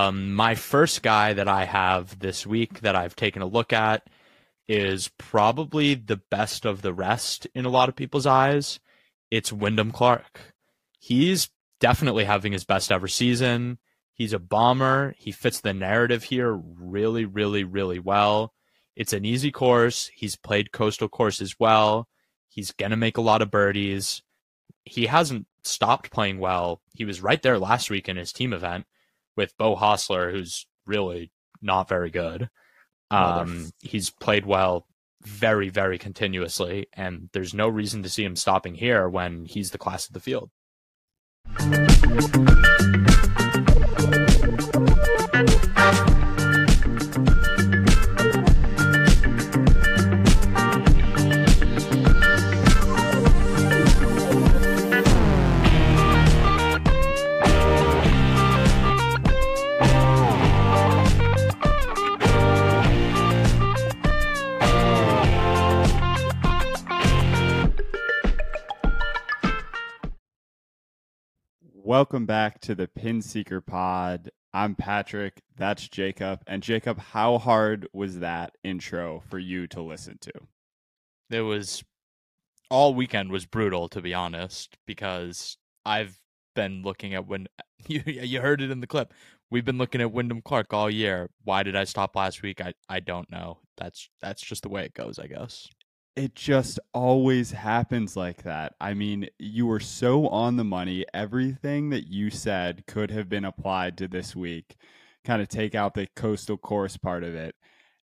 Um, my first guy that I have this week that I've taken a look at is probably the best of the rest in a lot of people's eyes. It's Wyndham Clark. He's definitely having his best ever season. He's a bomber. He fits the narrative here really, really, really well. It's an easy course. He's played coastal courses well. He's going to make a lot of birdies. He hasn't stopped playing well. He was right there last week in his team event with Beau Hossler, who's really not very good. Um, he's played well very, very continuously, and there's no reason to see him stopping here when he's the class of the field. Welcome back to the Pin Seeker Pod. I'm Patrick. That's Jacob. And Jacob, how hard was that intro for you to listen to? It was all weekend was brutal, to be honest, because I've been looking at when you you heard it in the clip. We've been looking at Wyndham Clark all year. Why did I stop last week? I, I don't know. That's that's just the way it goes, I guess it just always happens like that. I mean, you were so on the money. Everything that you said could have been applied to this week. Kind of take out the coastal course part of it.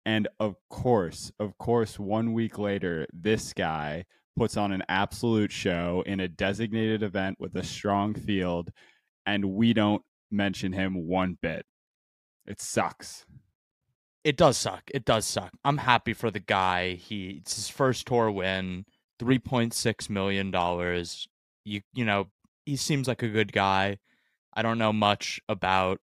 And of course, of course, one week later, this guy puts on an absolute show in a designated event with a strong field, and we don't mention him one bit. It sucks it does suck. It does suck. I'm happy for the guy. He it's his first tour win, three point six million dollars. You you know he seems like a good guy. I don't know much about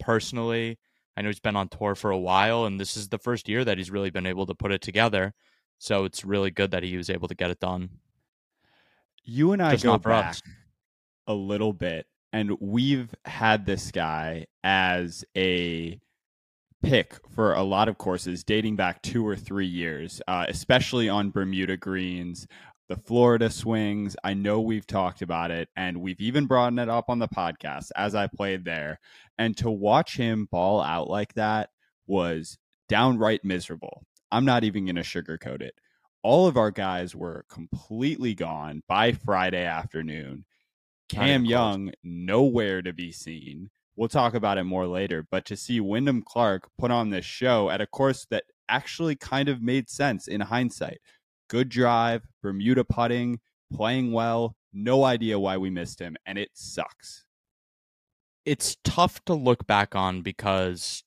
personally. I know he's been on tour for a while, and this is the first year that he's really been able to put it together. So it's really good that he was able to get it done. You and I Just go back us. a little bit, and we've had this guy as a pick for a lot of courses dating back two or three years, uh, especially on Bermuda greens, the Florida swings. I know we've talked about it and we've even brought it up on the podcast as I played there. And to watch him ball out like that was downright miserable. I'm not even going to sugarcoat it. All of our guys were completely gone by Friday afternoon. Cam Young, nowhere to be seen we'll talk about it more later. But to see Wyndham Clark put on this show at a course that actually kind of made sense in hindsight. Good drive, Bermuda putting, playing well. No idea why we missed him, and it sucks. It's tough to look back on because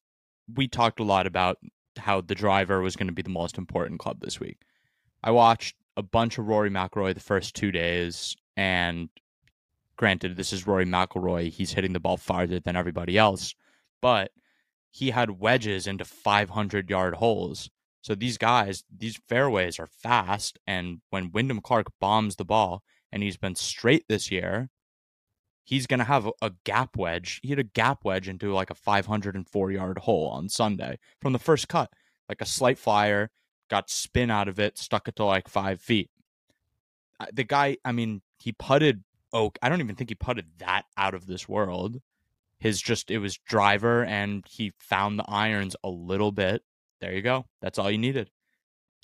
we talked a lot about how the driver was going to be the most important club this week. I watched a bunch of Rory McIlroy the first two days, and Granted, this is Rory McIlroy; he's hitting the ball farther than everybody else, but he had wedges into 500 yard holes. So these guys, these fairways are fast, and when Wyndham Clark bombs the ball, and he's been straight this year, he's going to have a, gap wedge. He hit a gap wedge into like a 504 yard hole on Sunday from the first cut, like a slight flyer, got spin out of it, stuck it to like five feet. The guy, I mean, he putted Oak. I don't even think he putted that out of this world. His just it was driver and he found the irons a little bit. There you go. That's all you needed.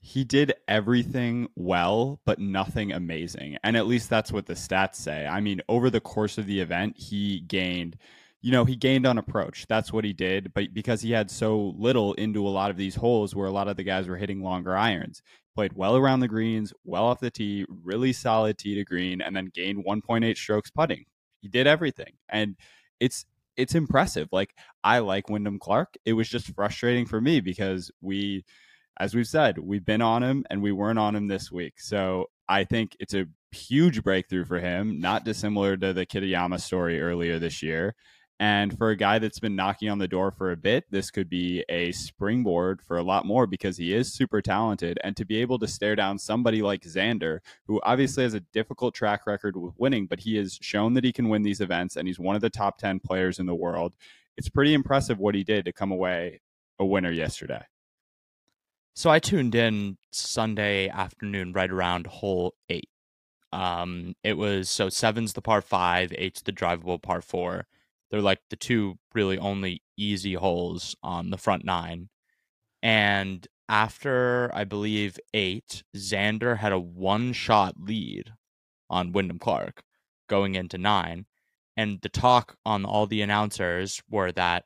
He did everything well, but nothing amazing. And at least that's what the stats say. I mean, over the course of the event, he gained you know, he gained on approach. That's what he did. But because he had so little into a lot of these holes where a lot of the guys were hitting longer irons, played well around the greens, well off the tee, really solid tee to green, and then gained 1.8 strokes putting. He did everything. And it's it's impressive. Like I like Wyndham Clark. It was just frustrating for me because we as we've said, we've been on him and we weren't on him this week. So I think it's a huge breakthrough for him, not dissimilar to the Kitayama story earlier this year. And for a guy that's been knocking on the door for a bit, this could be a springboard for a lot more because he is super talented. And to be able to stare down somebody like Xander, who obviously has a difficult track record with winning, but he has shown that he can win these events and he's one of the top 10 players in the world. it's pretty impressive what he did to come away a winner yesterday. So I tuned in Sunday afternoon right around hole eight. Um, it was so seven's the par five, eight's the drivable par four. They're like the two really only easy holes on the front nine. And after I believe eight, Xander had a one shot lead on Wyndham Clark going into nine. And the talk on all the announcers were that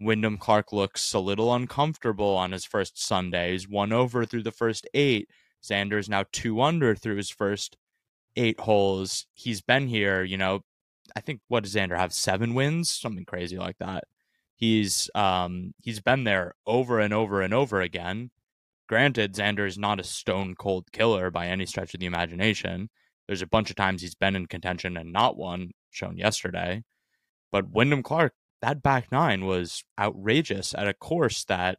Wyndham Clark looks a little uncomfortable on his first Sunday. He's one over through the first eight. Xander's now two under through his first eight holes. He's been here, you know, I think what does Xander have? Seven wins? Something crazy like that. He's um he's been there over and over and over again. Granted, Xander is not a stone cold killer by any stretch of the imagination. There's a bunch of times he's been in contention and not won, shown yesterday. But Wyndham Clark, that back nine was outrageous at a course that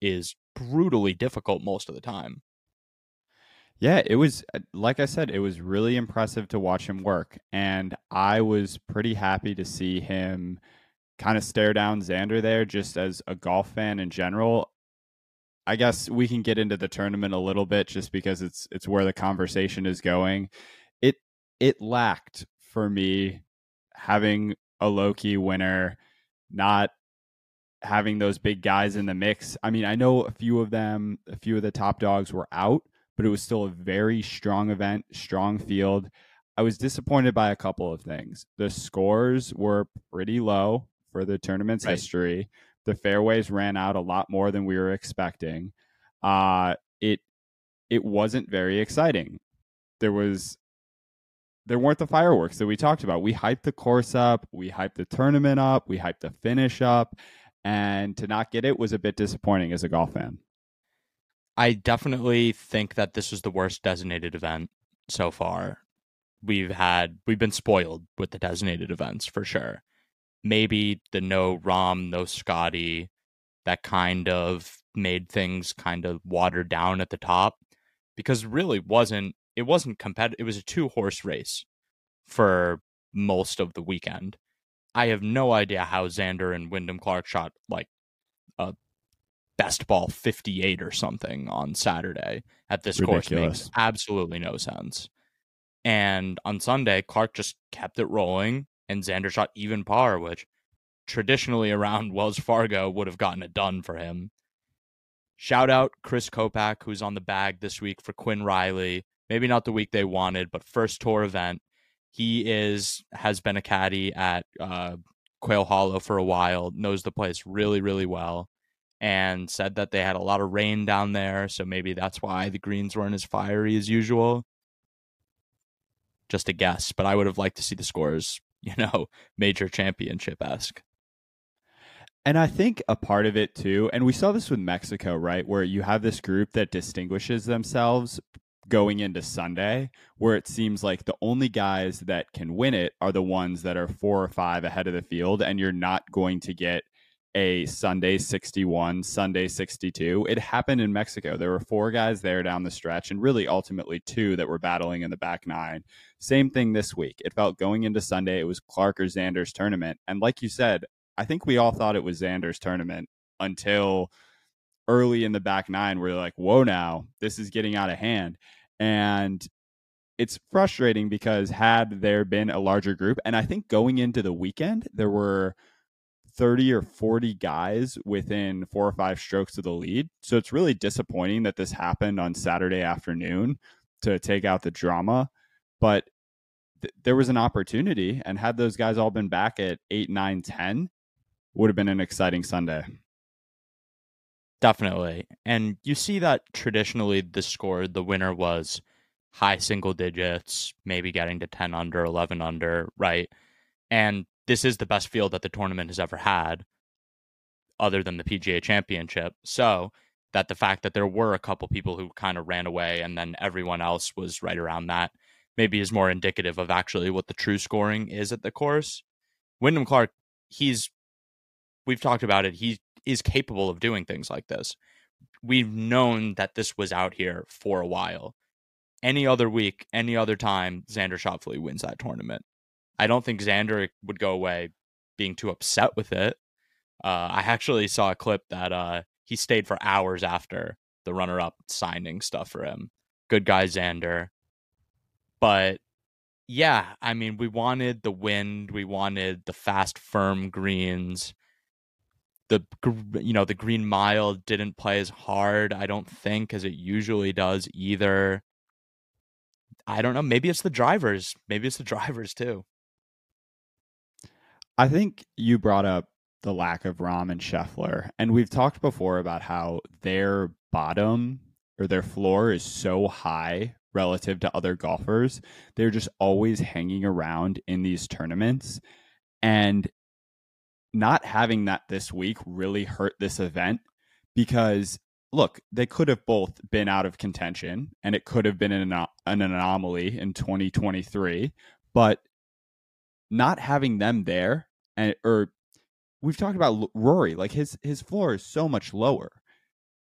is brutally difficult most of the time. Yeah, it was uh, like I said, it was really impressive to watch him work, and I was pretty happy to see him kind of stare down Xander there. Just as a golf fan in general, I guess we can get into the tournament a little bit just because it's it's where the conversation is going. It it lacked for me having a low key winner, not having those big guys in the mix. I mean, I know a few of them, a few of the top dogs were out, but it was still a very strong event, strong field. I was disappointed by a couple of things. The scores were pretty low for the tournament's right. history. The fairways ran out a lot more than we were expecting. Uh, it it wasn't very exciting. There was there weren't the fireworks that we talked about. We hyped the course up, we hyped the tournament up, we hyped the finish up, and to not get it was a bit disappointing as a golf fan. I definitely think that this was the worst designated event so far. We've had we've been spoiled with the designated events for sure. Maybe the no Rahm, no Scotty, that kind of made things kind of watered down at the top because really wasn't it wasn't competitive. It was a two horse race for most of the weekend. I have no idea how Xander and Wyndham Clark shot like a best ball 58 or something on Saturday at this Ridiculous. course makes absolutely no sense. And on Sunday, Clark just kept it rolling, and Xander shot even par, which traditionally around Wells Fargo would have gotten it done for him. Shout out Chris Kopak, who's on the bag this week for Quinn Riley. Maybe not the week they wanted, but first tour event. He is has been a caddy at uh, Quail Hollow for a while, knows the place really, really well and said that they had a lot of rain down there, so maybe that's why the greens weren't as fiery as usual. Just a guess, but I would have liked to see the scores, you know, major championship esque. And I think a part of it too, and we saw this with Mexico, right? Where you have this group that distinguishes themselves going into Sunday, where it seems like the only guys that can win it are the ones that are four or five ahead of the field, and you're not going to get a Sunday 61, Sunday 62. It happened in Mexico. There were four guys there down the stretch, and really ultimately two that were battling in the back nine. Same thing this week. It felt going into Sunday, it was Clark or Xander's tournament. And like you said, I think we all thought it was Xander's tournament until early in the back nine, where like, whoa, now this is getting out of hand. And it's frustrating because had there been a larger group, and I think going into the weekend, there were 30 or 40 guys within four or five strokes of the lead. So it's really disappointing that this happened on Saturday afternoon to take out the drama. But th- there was an opportunity, and had those guys all been back at 8, 9, 10, would have been an exciting Sunday. Definitely. And you see that traditionally the score, the winner was high single digits, maybe getting to 10 under, 11 under, right? And this is the best field that the tournament has ever had, other than the PGA Championship. So that the fact that there were a couple people who kind of ran away and then everyone else was right around that maybe is more indicative of actually what the true scoring is at the course. Wyndham Clark, he's we've talked about it. He is capable of doing things like this. We've known that this was out here for a while. Any other week, any other time, Xander Schauffele wins that tournament. I don't think Xander would go away being too upset with it. Uh, I actually saw a clip that uh, he stayed for hours after the runner up signing stuff for him. Good guy, Xander. But yeah, I mean, we wanted the wind, we wanted the fast, firm greens. The you know the green mile didn't play as hard, I don't think, as it usually does either. I don't know. Maybe it's the drivers. Maybe it's the drivers too. I think you brought up the lack of Rahm and Scheffler, and we've talked before about how their bottom or their floor is so high relative to other golfers. They're just always hanging around in these tournaments. And not having that this week really hurt this event because look, they could have both been out of contention and it could have been an, an anomaly in 2023, but not having them there and or we've talked about Rory, like his his floor is so much lower.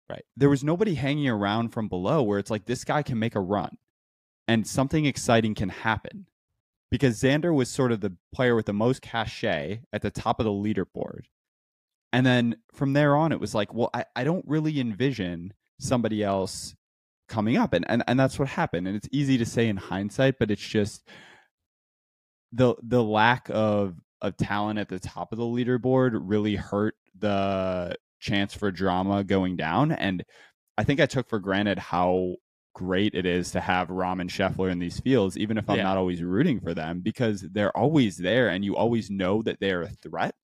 Right. There was nobody hanging around from below where it's like this guy can make a run and something exciting can happen. Because Xander was sort of the player with the most cachet at the top of the leaderboard. And then from there on, it was like, well, I, I don't really envision somebody else coming up. And, and and that's what happened. And it's easy to say in hindsight, but it's just the the lack of of talent at the top of the leaderboard really hurt the chance for drama going down. And I think I took for granted how great it is to have Rahm and Scheffler in these fields, even if I'm yeah. not always rooting for them, because they're always there and you always know that they're a threat.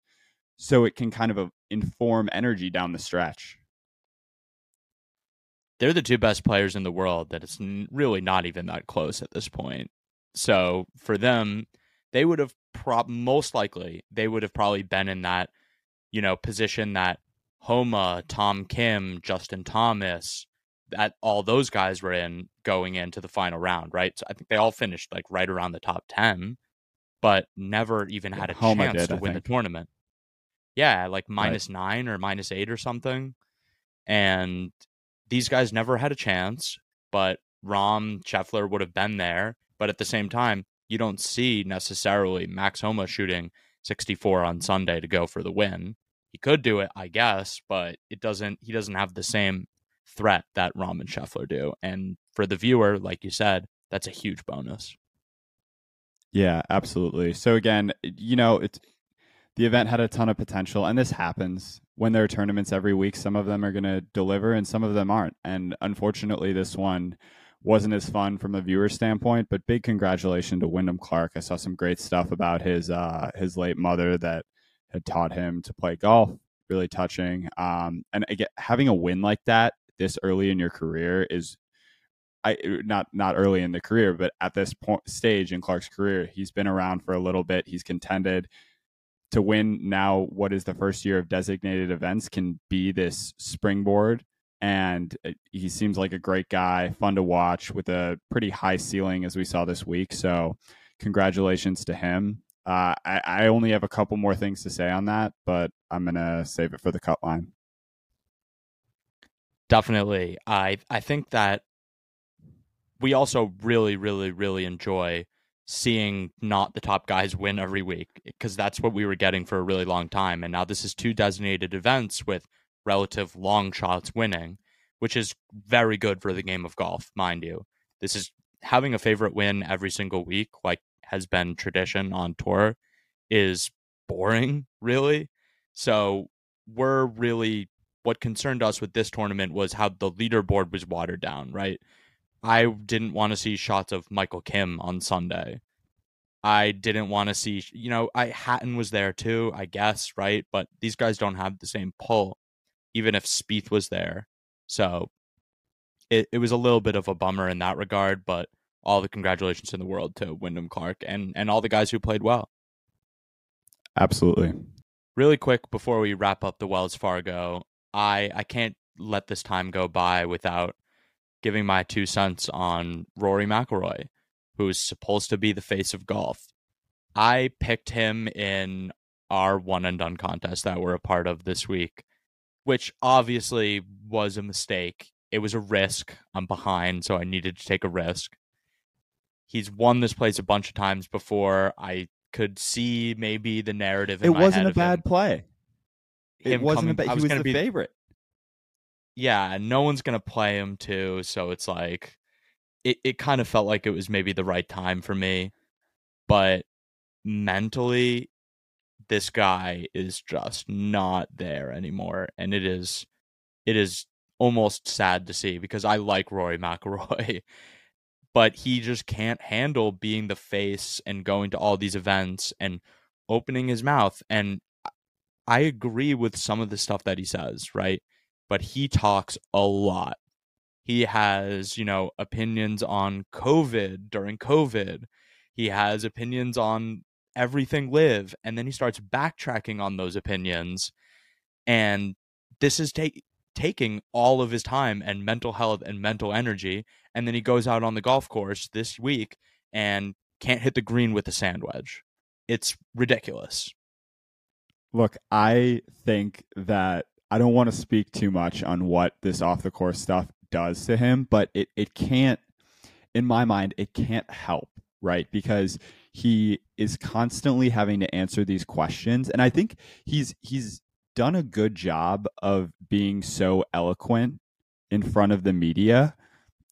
So it can kind of uh, inform energy down the stretch. They're the two best players in the world that it's really not even that close at this point. So for them, they would have pro- most likely they would have probably been in that you know position that Homa, Tom Kim, Justin Thomas, that all those guys were in going into the final round, right? So I think they all finished like right around the top 10, but never even had a Homa chance did, to I win think. the tournament. Yeah, like minus right. nine or minus eight or something. And these guys never had a chance, but Rahm, Scheffler would have been there. But at the same time, you don't see necessarily Max Homa shooting 64 on Sunday to go for the win. He could do it, I guess, but it doesn't. He doesn't have the same threat that Rahm and Scheffler do. And for the viewer, like you said, that's a huge bonus. Yeah, absolutely. So again, you know, it's the event had a ton of potential, and this happens when there are tournaments every week. Some of them are going to deliver, and some of them aren't. And unfortunately, this one wasn't as fun from a viewer standpoint. But big congratulations to Wyndham Clark. I saw some great stuff about his uh, his late mother that had taught him to play golf. Really touching. Um, and again, having a win like that this early in your career is I not not early in the career, but at this point stage in Clark's career, he's been around for a little bit. He's contended to win now. What is the first year of designated events can be this springboard, and he seems like a great guy, fun to watch with a pretty high ceiling as we saw this week. So, congratulations to him. Uh, I, I only have a couple more things to say on that, but I'm gonna save it for the cut line. Definitely. I I think that we also really really really enjoy seeing not the top guys win every week because that's what we were getting for a really long time and now this is two designated events with relative long shots winning which is very good for the game of golf mind you this is having a favorite win every single week like has been tradition on tour is boring really so we're really what concerned us with this tournament was how the leaderboard was watered down, right? I didn't want to see shots of Michael Kim on Sunday. I didn't want to see, you know, I Hatton was there too, I guess, right? But these guys don't have the same pull, even if Spieth was there. So it, it was a little bit of a bummer in that regard, but all the congratulations in the world to Wyndham Clark and and all the guys who played well. Absolutely. Really quick before we wrap up the Wells Fargo, I I can't let this time go by without giving my two cents on Rory McIlroy, who's supposed to be the face of golf. I picked him in our one and done contest that we're a part of this week, which obviously was a mistake. It was a risk. I'm behind, so I needed to take a risk. He's won this place a bunch of times before. I could see maybe the narrative. it wasn't a bad him. play him it wasn't coming. about I he was, was the be favorite. yeah. No one's gonna play him too, so it's like it. It kind of felt like it was maybe the right time for me, but mentally, this guy is just not there anymore, and it is it is almost sad to see because I like Rory McIlroy, but he just can't handle being the face and going to all these events and opening his mouth. And I agree with some of the stuff that he says, right? But he talks a lot. He has, you know, opinions on COVID during COVID. He has opinions on everything live. And then he starts backtracking on those opinions. And this is taking all of his time and mental health and mental energy and then he goes out on the golf course this week and can't hit the green with a sand wedge it's ridiculous Look, I think that I don't want to speak too much on what this off the course stuff does to him, but it, it can't, in my mind, it can't help, right? Because he is constantly having to answer these questions. And I think he's he's done a good job of being so eloquent in front of the media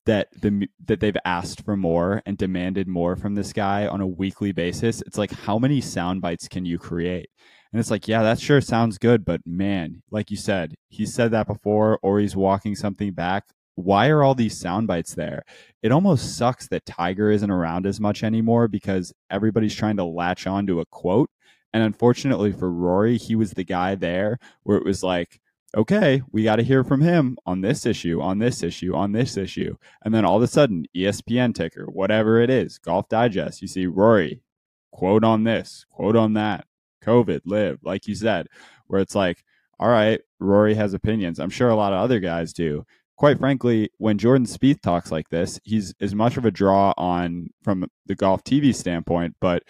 that the that they've asked for more and demanded more from this guy on a weekly basis. It's like how many sound bites can you create? And it's like, yeah, that sure sounds good, but man, like you said, he said that before or he's walking something back. Why are all these sound bites there? It almost sucks that Tiger isn't around as much anymore because everybody's trying to latch on to a quote. And unfortunately for Rory, he was the guy there where it was like, okay, we got to hear from him on this issue, on this issue, on this issue. And then all of a sudden, ESPN ticker, whatever it is, Golf Digest, you see Rory, quote on this, quote on that, COVID, live, like you said, where it's like, all right, Rory has opinions. I'm sure a lot of other guys do. Quite frankly, when Jordan Spieth talks like this, he's as much of a draw on from the golf TV standpoint, but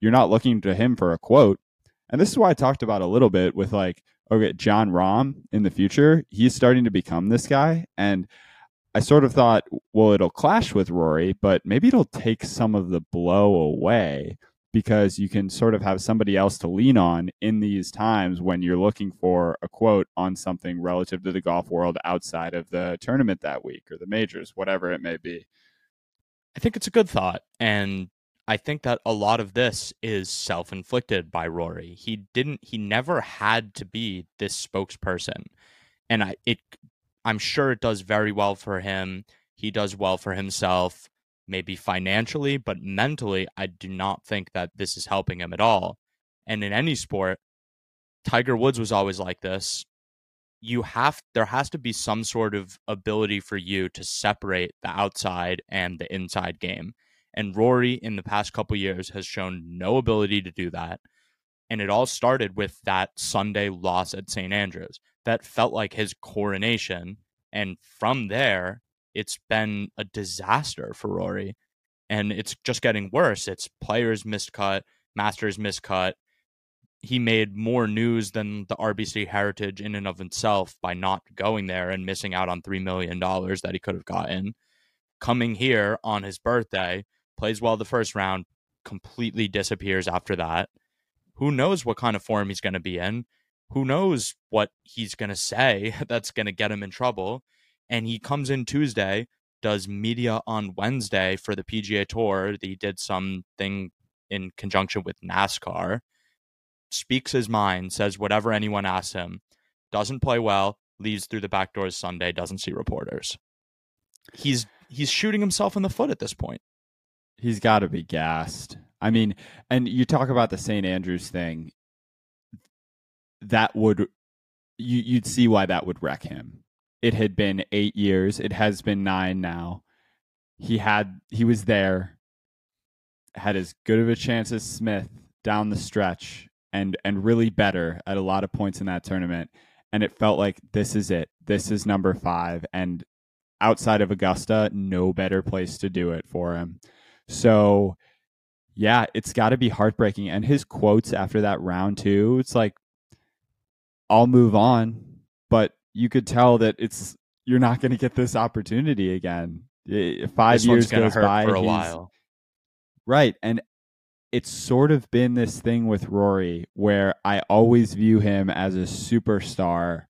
you're not looking to him for a quote. And this is why I talked about a little bit with like, okay, Jon Rahm in the future, he's starting to become this guy. And I sort of thought, well, it'll clash with Rory, but maybe it'll take some of the blow away because you can sort of have somebody else to lean on in these times when you're looking for a quote on something relative to the golf world outside of the tournament that week or the majors, whatever it may be. I think it's a good thought. And I think that a lot of this is self inflicted by Rory. He didn't, he never had to be this spokesperson. And I, it, I'm sure it does very well for him. He does well for himself maybe financially, but mentally, I do not think that this is helping him at all. And in any sport, Tiger Woods was always like this. You have there has to be some sort of ability for you to separate the outside and the inside game. And Rory in the past couple years has shown no ability to do that. And it all started with that Sunday loss at St. Andrews. That felt like his coronation. And from there, it's been a disaster for Rory. And it's just getting worse. It's players miscut, masters miscut. He made more news than the RBC Heritage in and of itself by not going there and missing out on $3 million that he could have gotten. Coming here on his birthday, plays well the first round, completely disappears after that. Who knows what kind of form he's going to be in? Who knows what he's going to say that's going to get him in trouble? And he comes in Tuesday, does media on Wednesday for the PGA Tour. He did something in conjunction with NASCAR, speaks his mind, says whatever anyone asks him, doesn't play well, leaves through the back doors Sunday, doesn't see reporters. He's he's shooting himself in the foot at this point. He's got to be gassed. I mean, and you talk about the St. Andrews thing. That would you you'd see why that would wreck him it had been eight years. It has been nine now. He had he was there, had as good of a chance as Smith down the stretch, and and really better at a lot of points in that tournament. And it felt like this is it. This is number five. And outside of Augusta, no better place to do it for him. So yeah, it's got to be heartbreaking. And his quotes after that round two, it's like, I'll move on, you could tell that it's you're not going to get this opportunity again. Five this years goes by for a while, right? And it's sort of been this thing with Rory where I always view him as a superstar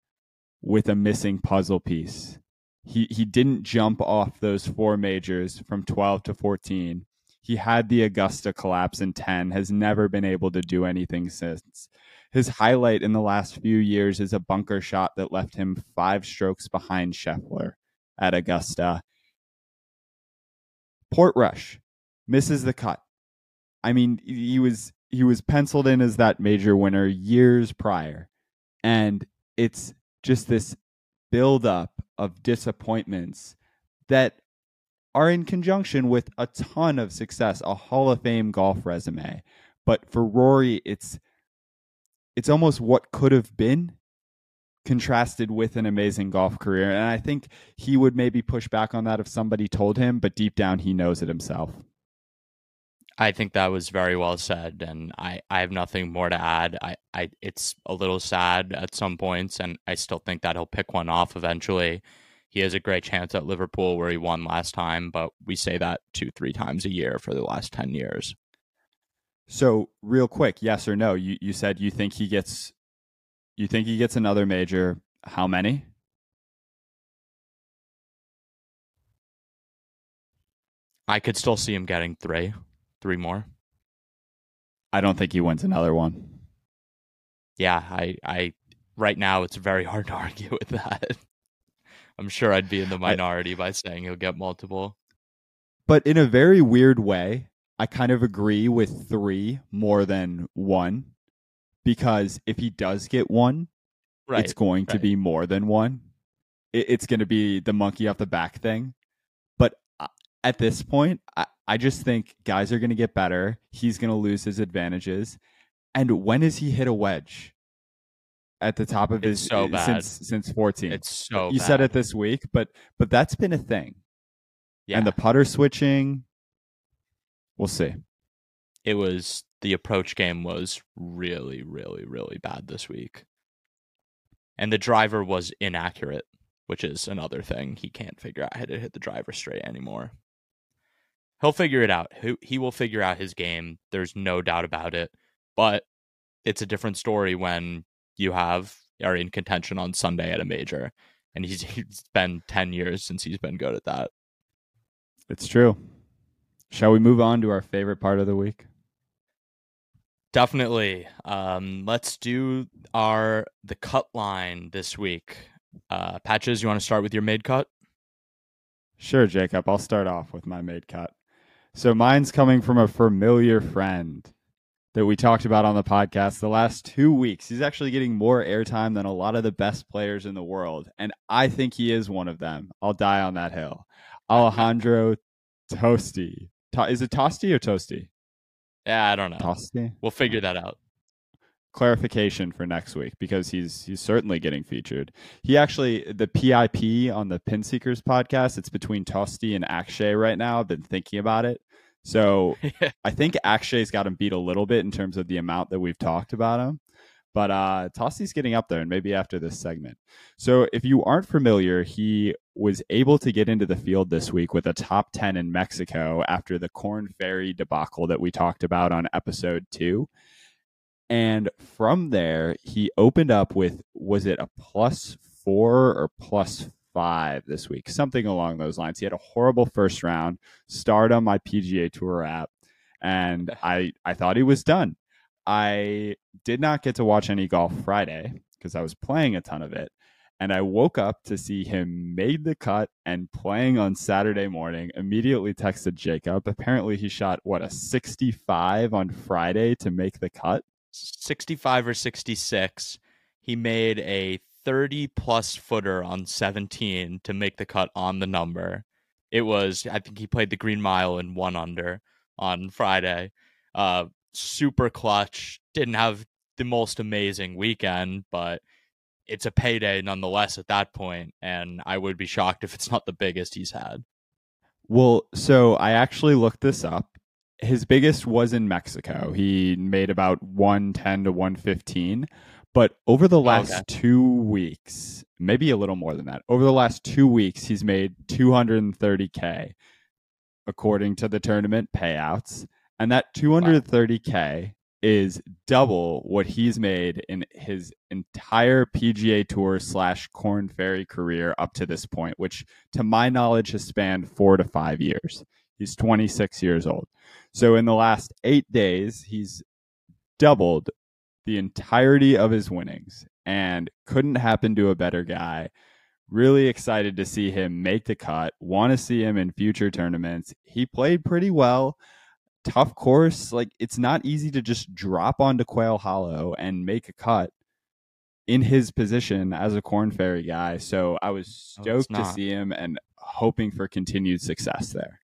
with a missing puzzle piece. He he didn't jump off those four majors from 12 to 14. He had the Augusta collapse in 10, has never been able to do anything since. His highlight in the last few years is a bunker shot that left him five strokes behind Scheffler at Augusta. Portrush misses the cut. I mean, he was he was penciled in as that major winner years prior, and it's just this buildup of disappointments that are in conjunction with a ton of success, a Hall of Fame golf resume. But for Rory, it's it's almost what could have been contrasted with an amazing golf career. And I think he would maybe push back on that if somebody told him, but deep down he knows it himself. I think that was very well said, and I, I have nothing more to add. I, I it's a little sad at some points, and I still think that he'll pick one off eventually. He has a great chance at Liverpool where he won last time, but we say that two, three times a year for the last ten years. So, real quick, yes or no? You you said you think he gets you think he gets another major. How many? I could still see him getting three three more. I don't think he wins another one. Yeah, I, I, right now it's very hard to argue with that. I'm sure I'd be in the minority I, by saying he'll get multiple. But in a very weird way, I kind of agree with three more than one because if he does get one, right, it's going right. to be more than one. It, it's going to be the monkey off the back thing. But uh, at this point, I, I just think guys are going to get better. He's going to lose his advantages. And when has he hit a wedge? At the top of it's his so since since 14. It's so You bad. said it this week, but but that's been a thing. Yeah. And the putter switching, we'll see. It was the approach game was really, really, really bad this week. And the driver was inaccurate, which is another thing. He can't figure out how to hit the driver straight anymore he'll figure it out. He, he will figure out his game. There's no doubt about it. But it's a different story when you have are in contention on Sunday at a major, and he's he's been ten years since he's been good at that. It's true. Shall we move on to our favorite part of the week? Definitely. Um, let's do our the cut line this week. Uh, Patches, you want to start with your made cut? Sure, Jacob. I'll start off with my made cut. So mine's coming from a familiar friend that we talked about on the podcast the last two weeks. He's actually getting more airtime than a lot of the best players in the world. And I think he is one of them. I'll die on that hill. Alejandro Tosti. Is it Tosti or Tosti? Yeah, I don't know. Tosti? We'll figure that out clarification for next week because he's he's certainly getting featured. He actually the PIP on the Pin Seekers podcast. It's between Tosti and Akshay right now. I've been thinking about it. So I think Akshay's got him beat a little bit in terms of the amount that we've talked about him. But uh, Tosti's getting up there, and maybe after this segment. So, if you aren't familiar, he was able to get into the field this week with a top 10 in Mexico after the Korn Ferry debacle that we talked about on episode two. And from there, he opened up with was it a plus four or plus five this week? Something along those lines. He had a horrible first round, starred on my PGA Tour app, and I I thought he was done. I did not get to watch any golf Friday because I was playing a ton of it. And I woke up to see him made the cut and playing on Saturday morning. Immediately texted Jacob. Apparently, he shot what a 65 on Friday to make the cut. 65 or 66. He made a 30 plus footer on 17 to make the cut on the number. It was, I think he played the Green Mile in one under on Friday. Uh, super clutch. Didn't have the most amazing weekend, but it's a payday nonetheless at that point, and I would be shocked if it's not the biggest he's had. Well, so I actually looked this up his biggest was in Mexico. He made about 110 to 115. But over the last okay. two weeks, maybe a little more than that, over the last two weeks, he's made 230K according to the tournament payouts. And that 230K is double what he's made in his entire PGA Tour slash Korn Ferry career up to this point, which to my knowledge has spanned four to five years. He's 26 years old. So in the last eight days, he's doubled the entirety of his winnings and couldn't happen to a better guy. Really excited to see him make the cut. Want to see him in future tournaments. He played pretty well tough course. Like it's not easy to just drop onto Quail Hollow and make a cut in his position as a Korn Ferry guy. So I was stoked to see him and hoping for continued success there.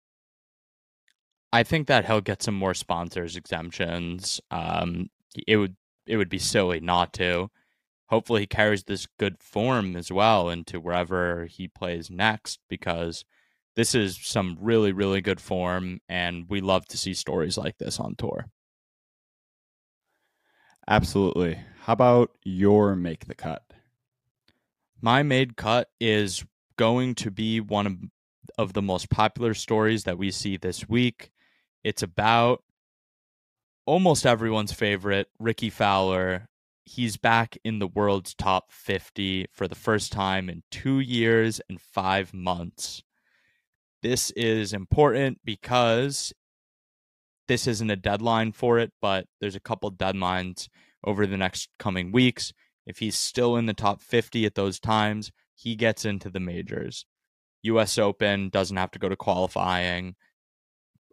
I think that he'll get some more sponsors exemptions. Um, it would it would be silly not to. Hopefully, he carries this good form as well into wherever he plays next because this is some really, really good form, and we love to see stories like this on tour. Absolutely. How about your make the cut? My made cut is going to be one of, of the most popular stories that we see this week. It's about almost everyone's favorite, Rickie Fowler. He's back in the world's top 50 for the first time in two years and five months. This is important because this isn't a deadline for it, but there's a couple deadlines over the next coming weeks. If he's still in the top 50 at those times, he gets into the majors. US Open doesn't have to go to qualifying.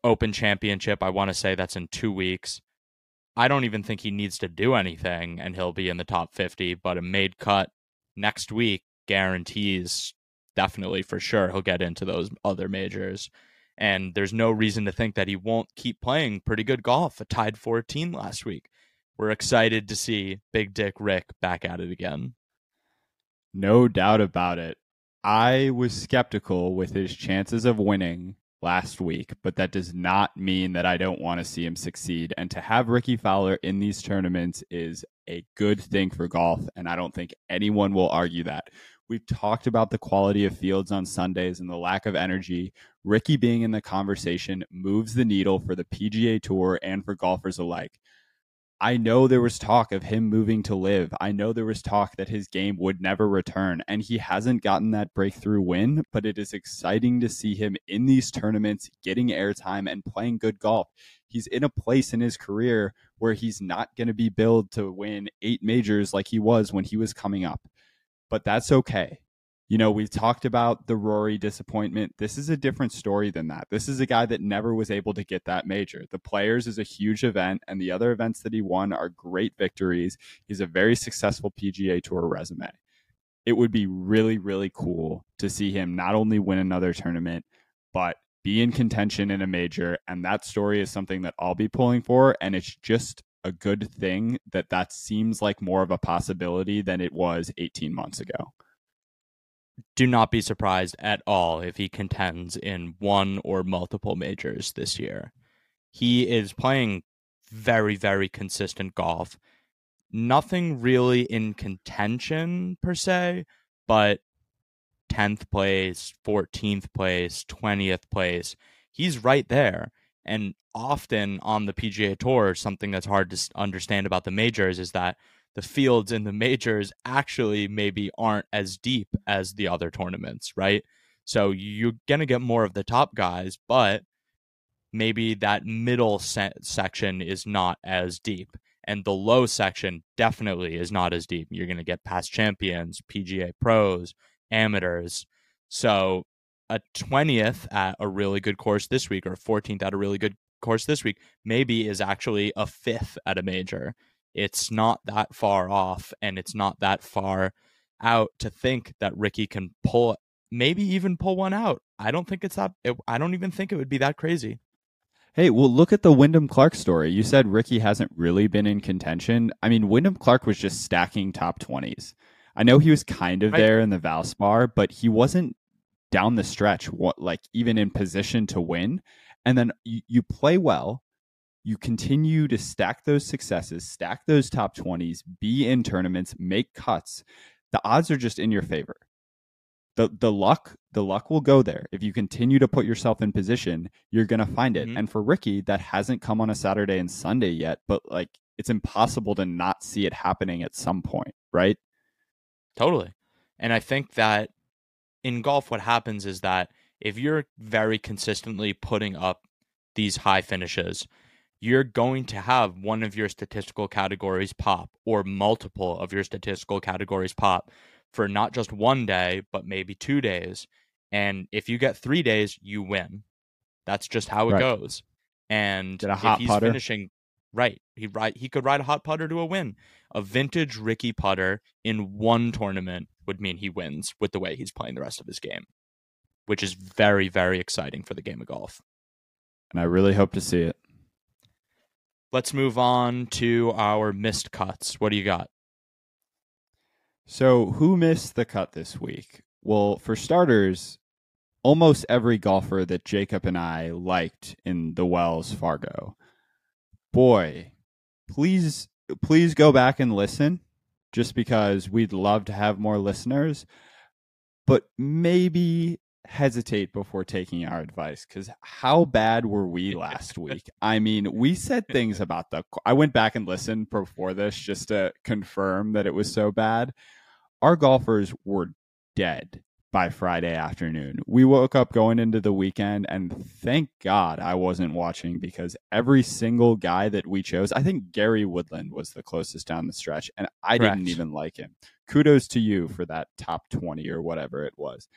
Open Championship, I want to say that's in two weeks. I don't even think he needs to do anything and he'll be in the top 50, but a made cut next week guarantees definitely for sure he'll get into those other majors. And there's no reason to think that he won't keep playing pretty good golf. A tied 14 last week. We're excited to see Big Dick Rick back at it again. No doubt about it. I was skeptical with his chances of winning last week, but that does not mean that I don't want to see him succeed. And to have Rickie Fowler in these tournaments is a good thing for golf. And I don't think anyone will argue that. We've talked about the quality of fields on Sundays and the lack of energy. Rickie being in the conversation moves the needle for the PGA Tour and for golfers alike. I know there was talk of him moving to live. I know there was talk that his game would never return, and he hasn't gotten that breakthrough win, but it is exciting to see him in these tournaments, getting airtime and playing good golf. He's in a place in his career where he's not going to be billed to win eight majors like he was when he was coming up but that's okay. You know, we've talked about the Rory disappointment. This is a different story than that. This is a guy that never was able to get that major. The Players is a huge event, and the other events that he won are great victories. He's a very successful PGA Tour resume. It would be really, really cool to see him not only win another tournament, but be in contention in a major. And that story is something that I'll be pulling for. And it's just a good thing that that seems like more of a possibility than it was 18 months ago. Do not be surprised at all if he contends in one or multiple majors this year. He is playing very, very consistent golf. Nothing really in contention per se, but 10th place, 14th place, 20th place. He's right there. And often on the PGA Tour, something that's hard to understand about the majors is that the fields in the majors actually maybe aren't as deep as the other tournaments, right? So you're going to get more of the top guys, but maybe that middle se- section is not as deep. And the low section definitely is not as deep. You're going to get past champions, PGA pros, amateurs. So a 20th at a really good course this week or 14th at a really good course this week maybe is actually a fifth at a major. It's not that far off and it's not that far out to think that Rickie can pull maybe even pull one out. I don't think it's that it, I don't even think it would be that crazy. Hey, well, look at the Wyndham Clark story. You said Ricky hasn't really been in contention. I mean, Wyndham Clark was just stacking top 20s. I know he was kind of right. there in the Valspar, but he wasn't down the stretch, what like even in position to win. And then you, you play well, you continue to stack those successes, stack those top 20s, be in tournaments, make cuts. The odds are just in your favor. the the luck the luck will go there. If you continue to put yourself in position, you're going to find it. Mhm. And for Rickie, that hasn't come on a Saturday and Sunday yet, but like it's impossible to not see it happening at some point, right? Totally. And I think that in golf, what happens is that if you're very consistently putting up these high finishes, you're going to have one of your statistical categories pop or multiple of your statistical categories pop for not just one day, but maybe two days. And if you get three days, you win. That's just how it Right. goes. And a if he's putter. finishing right, he ride he could ride a hot putter to a win. A vintage Rickie putter in one tournament would mean he wins with the way he's playing the rest of his game, which is very, very exciting for the game of golf. And I really hope to see it. Let's move on to our missed cuts. What do you got? So, who missed the cut this week? Well, for starters, almost every golfer that Jacob and I liked in the Wells Fargo. Boy, please please go back and listen just because we'd love to have more listeners, but maybe hesitate before taking our advice cuz how bad were we last week? I mean, we said things about the I went back and listened before this just to confirm that it was so bad our golfers were dead by Friday afternoon. We woke up going into the weekend, and thank God I wasn't watching because every single guy that we chose, I think Gary Woodland was the closest down the stretch, and I didn't even like him. Kudos to you for that top 20 or whatever it was.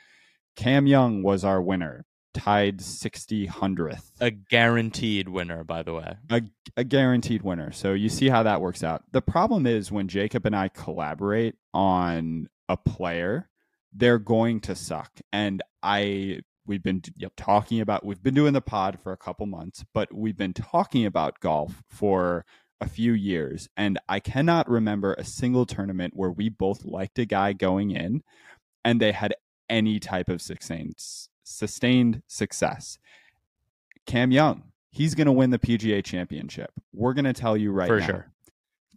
Cam Young was our winner, tied 60 hundredth A guaranteed winner, by the way. a, a guaranteed winner. So you see how that works out. The problem is when Jacob and I collaborate on a player, they're going to suck. And I we've been Yep. talking about we've been doing the pod for a couple months, but we've been talking about golf for a few years and I cannot remember a single tournament where we both liked a guy going in and they had any type of sustained sustained success. Cam Young, he's going to win the PGA championship. We're going to tell you right For now. sure.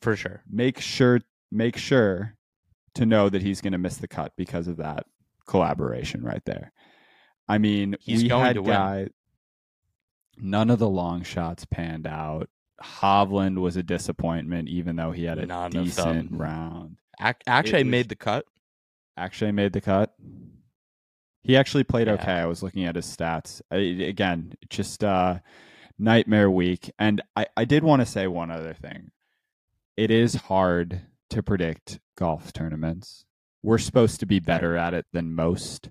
For sure. Make sure make sure to know that he's going to miss the cut because of that collaboration right there. I mean, He's we going had to win. guy none of the long shots panned out. Hovland was a disappointment even though he had a None decent round. Ac- Actually, I was- made the cut. Actually made the cut. He actually played Yeah. okay. I was looking at his stats. I, again, just uh nightmare week. And I, I did want to say one other thing. It is hard to predict golf tournaments. We're supposed to be better at it than most.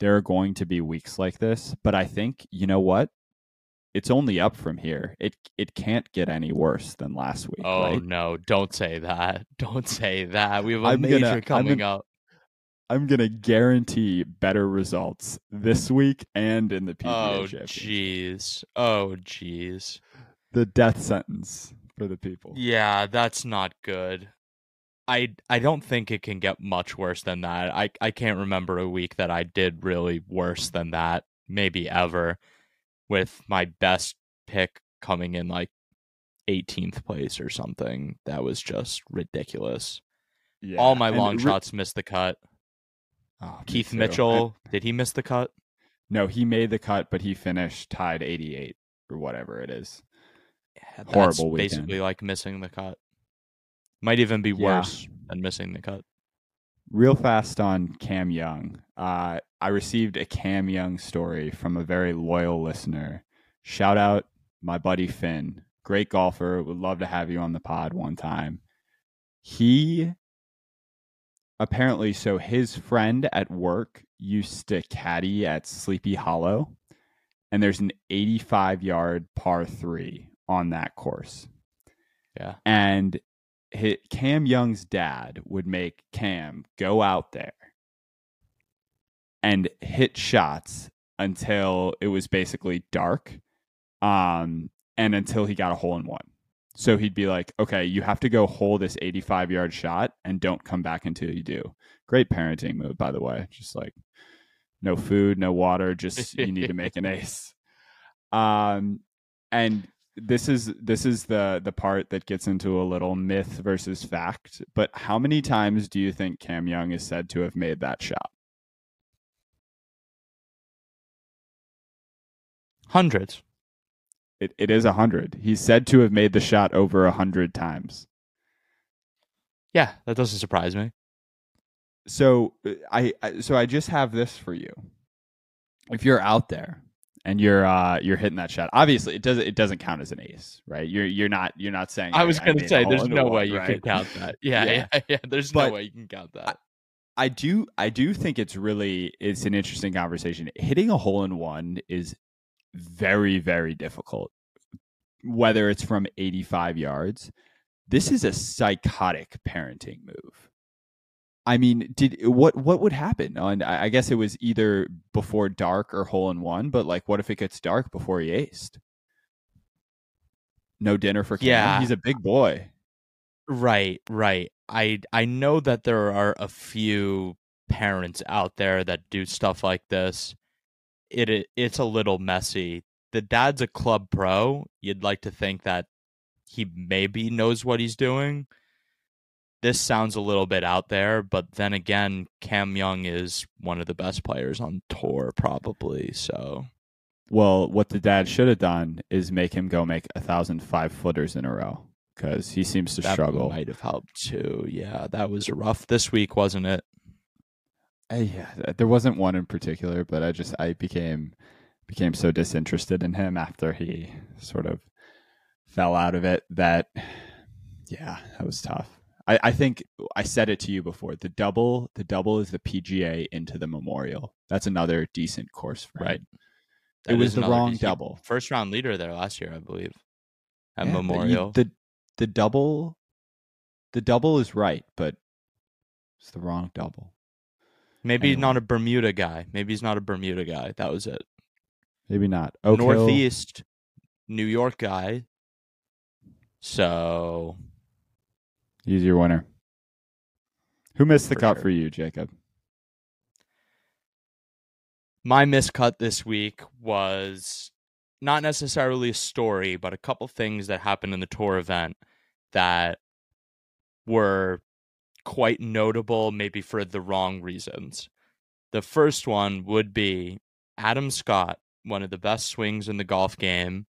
There are going to be weeks like this, but I think, you know what? It's only up from here. It it can't get any worse than last week, Oh right? no! Don't say that. Don't say that. We have a I'm major gonna- I'm coming gonna- up. I'm gonna guarantee better results this week and in the PGA Oh jeez. Oh jeez. The death sentence for the people. Yeah, that's not good. I I don't think it can get much worse than that. I I can't remember a week that I did really worse than that, maybe ever, with my best pick coming in like 18th place or something. That was just ridiculous. Yeah, All my and long Ri- shots missed the cut. Oh, Keith. Mitchell, did he miss the cut? No, he made the cut, but he finished tied 88 or whatever it is. Yeah, that's Horrible weekend. basically like missing the cut. Might even be Yeah. worse than missing the cut. Real fast on Cam Young. Uh, I received a Cam Young story from a very loyal listener. Shout out my buddy Finn. Great golfer. Would love to have you on the pod one time. He apparently, so his friend at work used to caddy at Sleepy Hollow, and there's an 85 yard par three on that course. Yeah. And hi Cam Young's dad would make Cam go out there and hit shots until it was basically dark um, and until he got a hole in one. So he'd be like, okay, you have to go hole this 85 yard shot and don't come back until you do. Great parenting move, by the way. Just like no food, no water, just you need to make an ace. Um, and this is this is the the part that gets into a little myth versus fact. But how many times do you think Cam Young is said to have made that shot? Hundreds. It it is a hundred. He's said to have made the shot over a hundred times. Yeah, that doesn't surprise me. So uh, I, I so I just have this for you. If you're out there and you're uh you're hitting that shot, obviously it doesn't it doesn't count as an ace, right? You're you're not you're not saying. I was going to say, there's no one, way you right? can count that. Yeah, Yeah. yeah, yeah. There's But no way you can count that. I do I do think it's really it's an interesting conversation. Hitting a hole in one is very very difficult. Whether it's from 85 yards, this is a psychotic parenting move. I mean, did what what would happen? Oh, and I I guess it was either before dark or hole in one, but like what if it gets dark before he aced? No dinner for Cam. Yeah. He's a big boy. Right, right. I I know that there are a few parents out there that do stuff like this. It, it it's a little messy. The dad's a club pro. You'd like to think that he maybe knows what he's doing. This sounds a little bit out there, but then again, Cam Young is one of the best players on tour, probably. So Well, what the dad should have done is make him go make a thousand five footers in a row because he seems to that struggle. might have helped too. Yeah, that was rough this week, wasn't it? Uh, yeah, there wasn't one in particular, but I just I became became so disinterested in him after he sort of fell out of it that yeah, that was tough. I, I think I said it to you before. The double the double is the PGA into the Memorial. That's another decent course for him. Right. It was the wrong decent- double. First round leader there last year, I believe. At Yeah, the- Memorial. The, the double the double is right, but it's the wrong double. Maybe anyway. not a Bermuda guy. Maybe he's not a Bermuda guy. That was it. Maybe not. Oak Hill- Northeast New York guy. So He's your winner. Who missed the For cut sure. for you, Jacob? my miscut this week was not necessarily a story, but a couple things that happened in the tour event that were quite notable, maybe for the wrong reasons. The first one would be Adam Scott, one of the best swings in the golf game,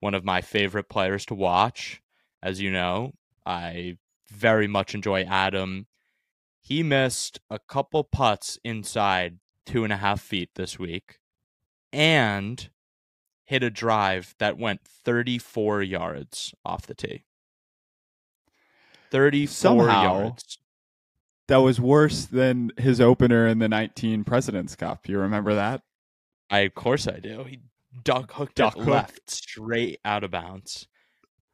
one of my favorite players to watch. As you know, I very much enjoy Adam. He missed a couple putts inside two and a half feet this week and hit a drive that went 34 yards off the tee. 34 Somehow- yards. That was worse than his opener in the 19 President's Cup. You remember that? I of course I do. He duck hooked Duck hook. left straight out of bounds.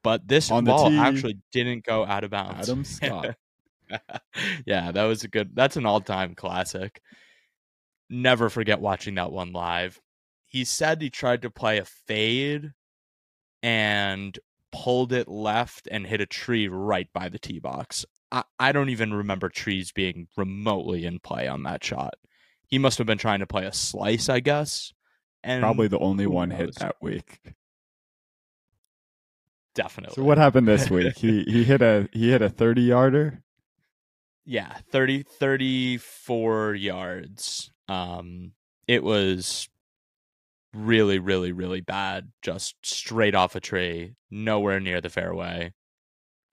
But this On ball actually didn't go out of bounds. Adam Scott. yeah, that was a good that's an all-time classic. Never forget watching that one live. He said he tried to play a fade and pulled it left and hit a tree right by the tee box. I, I don't even remember trees being remotely in play on that shot. He must have been trying to play a slice, I guess. And Probably the only one hit that week. Definitely. So what happened this week? he he hit a he hit a 30 yarder. yeah 30 34 yards um it was really really really bad just straight off a tree nowhere near the fairway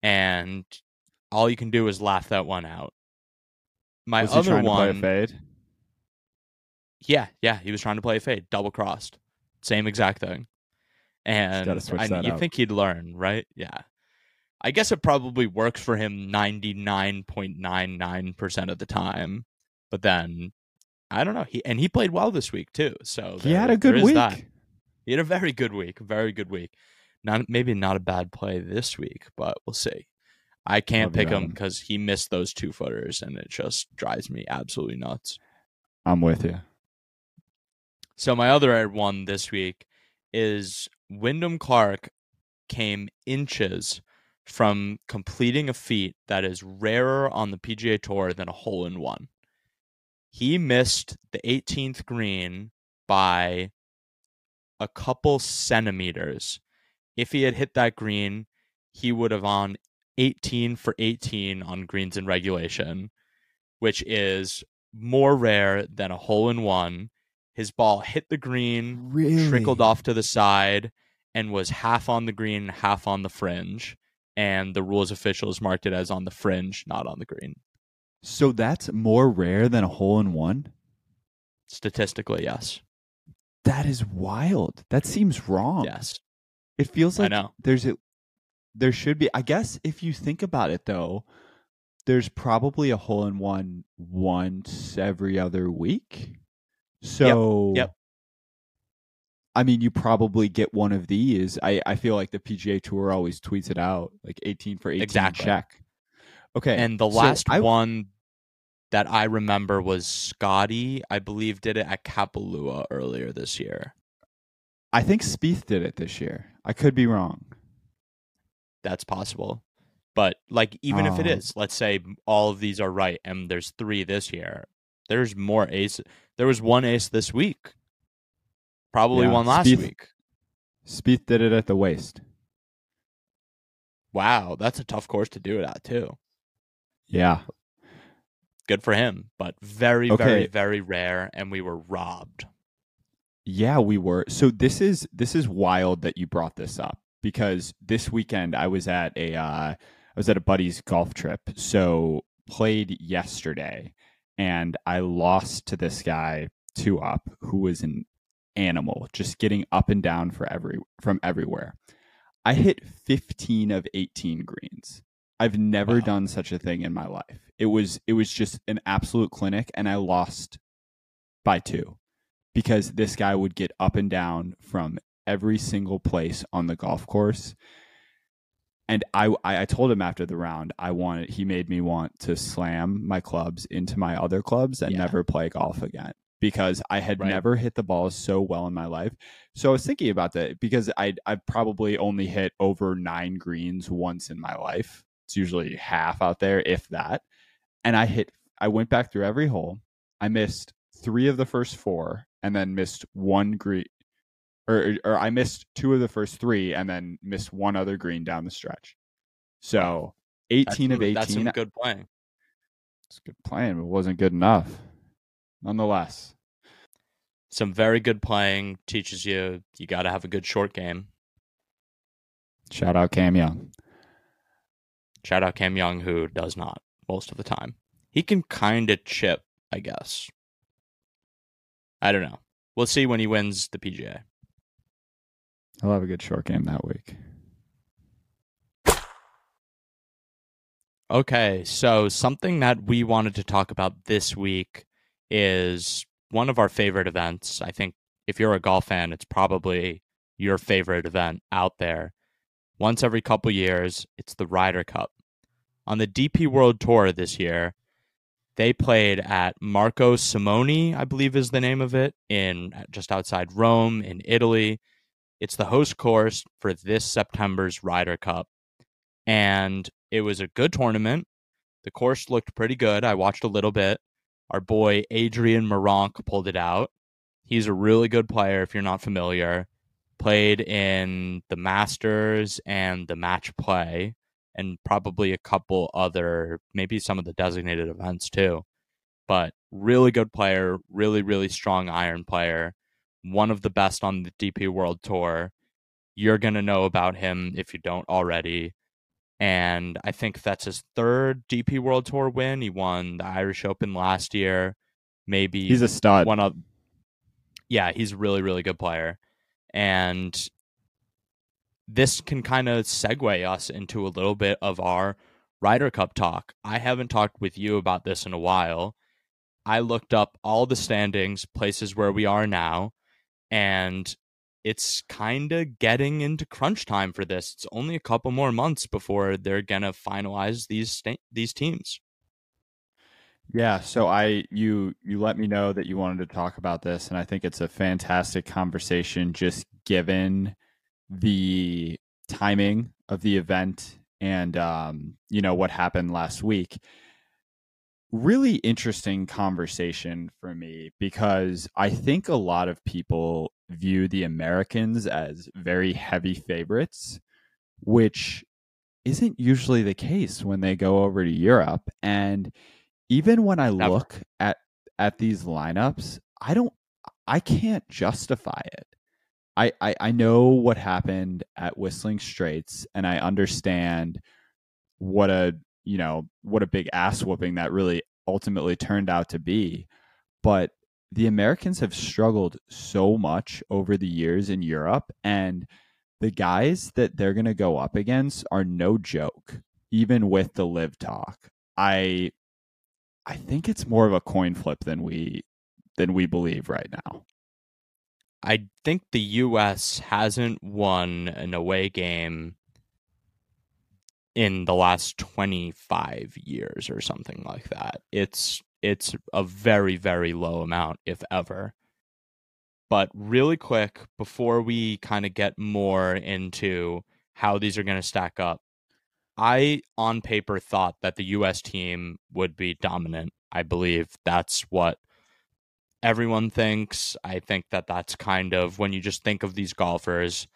and all you can do is laugh that one out my Was he other one play a fade? yeah yeah he was trying to play a fade double crossed same exact thing and I, you up. think he'd learn right yeah i guess it probably works for him 99.99% of the time but then i don't know he and he played well this week too so He had a good week. that. he had a very good week very good week not maybe not a bad play this week but we'll see i can't Love pick him because he missed those two footers and it just drives me absolutely nuts I'm with you. so my other one this week is Wyndham Clark came inches from completing a feat that is rarer on the PGA Tour than a hole in one. He missed the 18th green by a couple centimeters. If he had hit that green, he would have on 18 for 18 on greens in regulation, which is more rare than a hole in one. His ball hit the green, Really? trickled off to the side, and was half on the green, half on the fringe. And the rules officials marked it as on the fringe, not on the green. So that's more rare than a hole in one? Statistically, yes. That is wild. That seems wrong. Yes. It feels I like know. there's a there should be I guess if you think about it though, there's probably a hole in one once every other week. So Yep. I mean you probably get one of these. I, I feel like the PGA tour always tweets it out, like eighteen for eighteen Exactly. check. Okay. And the so last I- one that I remember was Scotty, I believe, did it at Kapalua earlier this year. I think Spieth did it this year. I could be wrong. That's possible. But like even if it Oh. let's say all of these are right and there's 3 this year. There's more ace. There was one ace this week. Probably Yeah, one last Spieth- week. Spieth did it at the waist. Wow, that's a tough course to do it at too. Yeah. Good for him, but very Okay. very very rare and we were robbed. Yeah, we were. So this is this is wild that you brought this up because this weekend I was at a uh, I was at a buddy's golf trip. So played yesterday, and I lost to this guy two up who was an animal, just getting up and down for every from everywhere. I hit 15 of 18 greens. I've never Wow. done such a thing in my life. It was it was just an absolute clinic and I lost by 2 because this guy would get up and down from every single place on the golf course. And I, I told him after the round I wanted he made me want to slam my clubs into my other clubs and Yeah. never play golf again because I had Right. never hit the ball so well in my life. So I was thinking about that because I I probably only hit over 9 greens once in my life. It's usually half out there if that. And I hit I went back through every hole. I missed 3 of the first 4 and then missed one green or or I missed two of the first 3 and then missed one other green down the stretch. So, 18 of 18 That's some good playing. it's good playing, but it wasn't good enough. Nonetheless. Some very good playing teaches you you got to have a good short game. Shout out Cam Young. Shout out Cam Young, who does not most of the time. He can kind of chip, I guess. I don't know. We'll see when he wins the PGA. He'll have a good short game that week. Okay, so something that we wanted to talk about this week is one of our favorite events. I think if you're a golf fan, it's probably your favorite event out there. Once every couple years, it's the Ryder Cup. On the DP World Tour this year, they played at Marco Simone, I believe is the name of it, in just outside Rome in Italy. It's the host course for this September's Ryder Cup. And it was a good tournament. The course looked pretty good. I watched a little bit. Our boy Adrian Meronk pulled it out. He's a really good player if you're not familiar. Played in the Masters and the match play and probably a couple other maybe some of the designated events too. But really good player, really really strong iron player, one of the best on the DP World Tour. You're going to know about him if you don't already and I think that's his third DP World Tour win. He won the Irish Open last year. Maybe He's a stud. one of yeah, he's a really really good player, and this can kind of segue us into a little bit of our Ryder Cup talk. I haven't talked with you about this in a while. I looked up all the standings, places where we are now, and it's kind of getting into crunch time for this. It's only a couple more months before they're gonna finalize these these teams. Yeah, so I you you let me know that you wanted to talk about this and I think it's a fantastic conversation just given the timing of the event and um you know what happened last week. Really interesting conversation for me because I think a lot of people view the Americans as very heavy favorites, which isn't usually the case when they go over to Europe and even when I Never. look at at these lineups, I don't I can't justify it. I, I, I know what happened at Whistling Straits, and I understand what a you know what a big ass whooping that really ultimately turned out to be. But the Americans have struggled so much over the years in Europe, and the guys that they're going to go up against are no joke, even with the LIV talk. I I think it's more of a coin flip than we than we believe right now. I think the US hasn't won an away game in the last 25 years or something like that. It's it's a very very low amount if ever. But really quick before we kind of get more into how these are going to stack up. I on paper thought that the US team would be dominant. I believe that's what everyone thinks. I think that that's kind of when you just think of these golfers,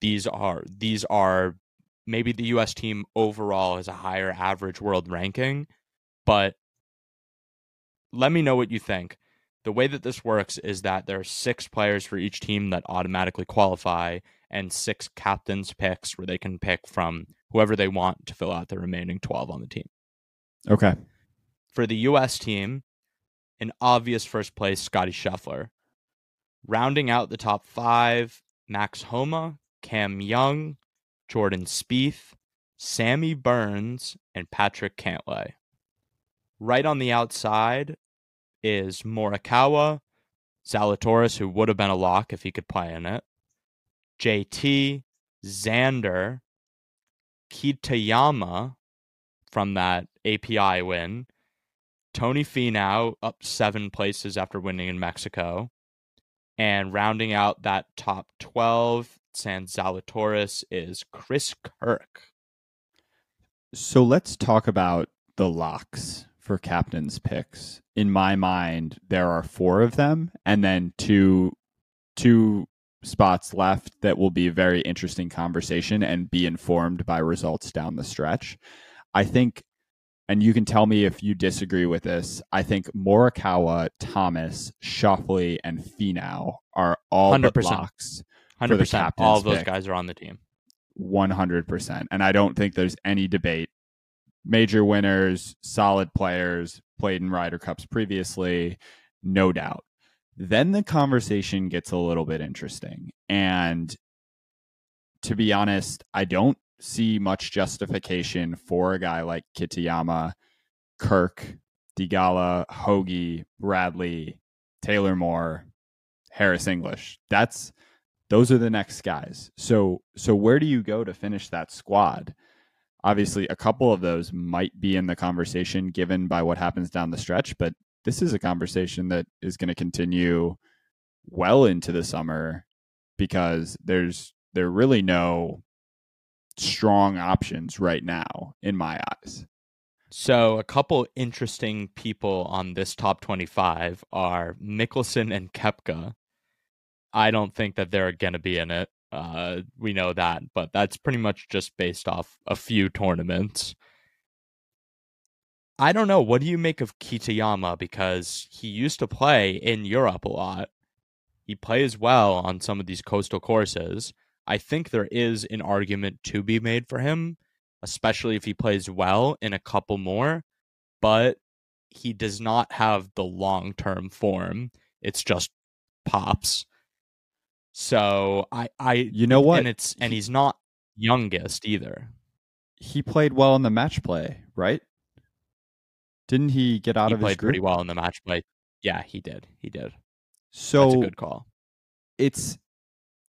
these are these are maybe the US team overall has a higher average world ranking, but let me know what you think. The way that this works is that there are six players for each team that automatically qualify and six captains picks where they can pick from whoever they want to fill out the remaining 12 on the team. Okay. For the US team, an obvious first place Scotty Scheffler. Rounding out the top five, Max Homa, Cam Young, Jordan Spieth, Sammy Burns, and Patrick Cantlay. Right on the outside is Morikawa, Zalatoris, who would have been a lock if he could play in it, JT, Xander, Kitayama from that API win, Tony Finau up seven places after winning in Mexico. And rounding out that top 12, San Zalatoris is Chris Kirk. So let's talk about the locks for captain's picks. In my mind, there are four of them, and then two two spots left that will be a very interesting conversation and be informed by results down the stretch. I think and you can tell me if you disagree with this. I think Morikawa, Thomas, Schauffele, and Finau are all 100%. but locks. Hundred percent. All of those pick. guys are on the team. One hundred percent, and I don't think there's any debate. Major winners, solid players, played in Ryder Cups previously, no doubt. Then the conversation gets a little bit interesting, and to be honest, I don't see much justification for a guy like Kitayama, Kirk, Theegala, Hoge, Bradley, Taylor Moore, Harris English. That's those are the next guys. So so where do you go to finish that squad? Obviously, a couple of those might be in the conversation given by what happens down the stretch, but this is a conversation that is going to continue well into the summer because there's there really no strong options right now in my eyes. So, a couple interesting people on this top 25 are Mickelson and Koepka. I don't think that they're going to be in it. Uh, we know that, but that's pretty much just based off a few tournaments. I don't know. What do you make of Kitayama? Because he used to play in Europe a lot. He plays well on some of these coastal courses. I think there is an argument to be made for him, especially if he plays well in a couple more, but he does not have the long term form. It's just pops. So I I You know what? And it's and he's not youngest either. He played well in the match play, right? Didn't he get out he of played his group? pretty well in the match play. Yeah, he did. He did. So That's a good call. It's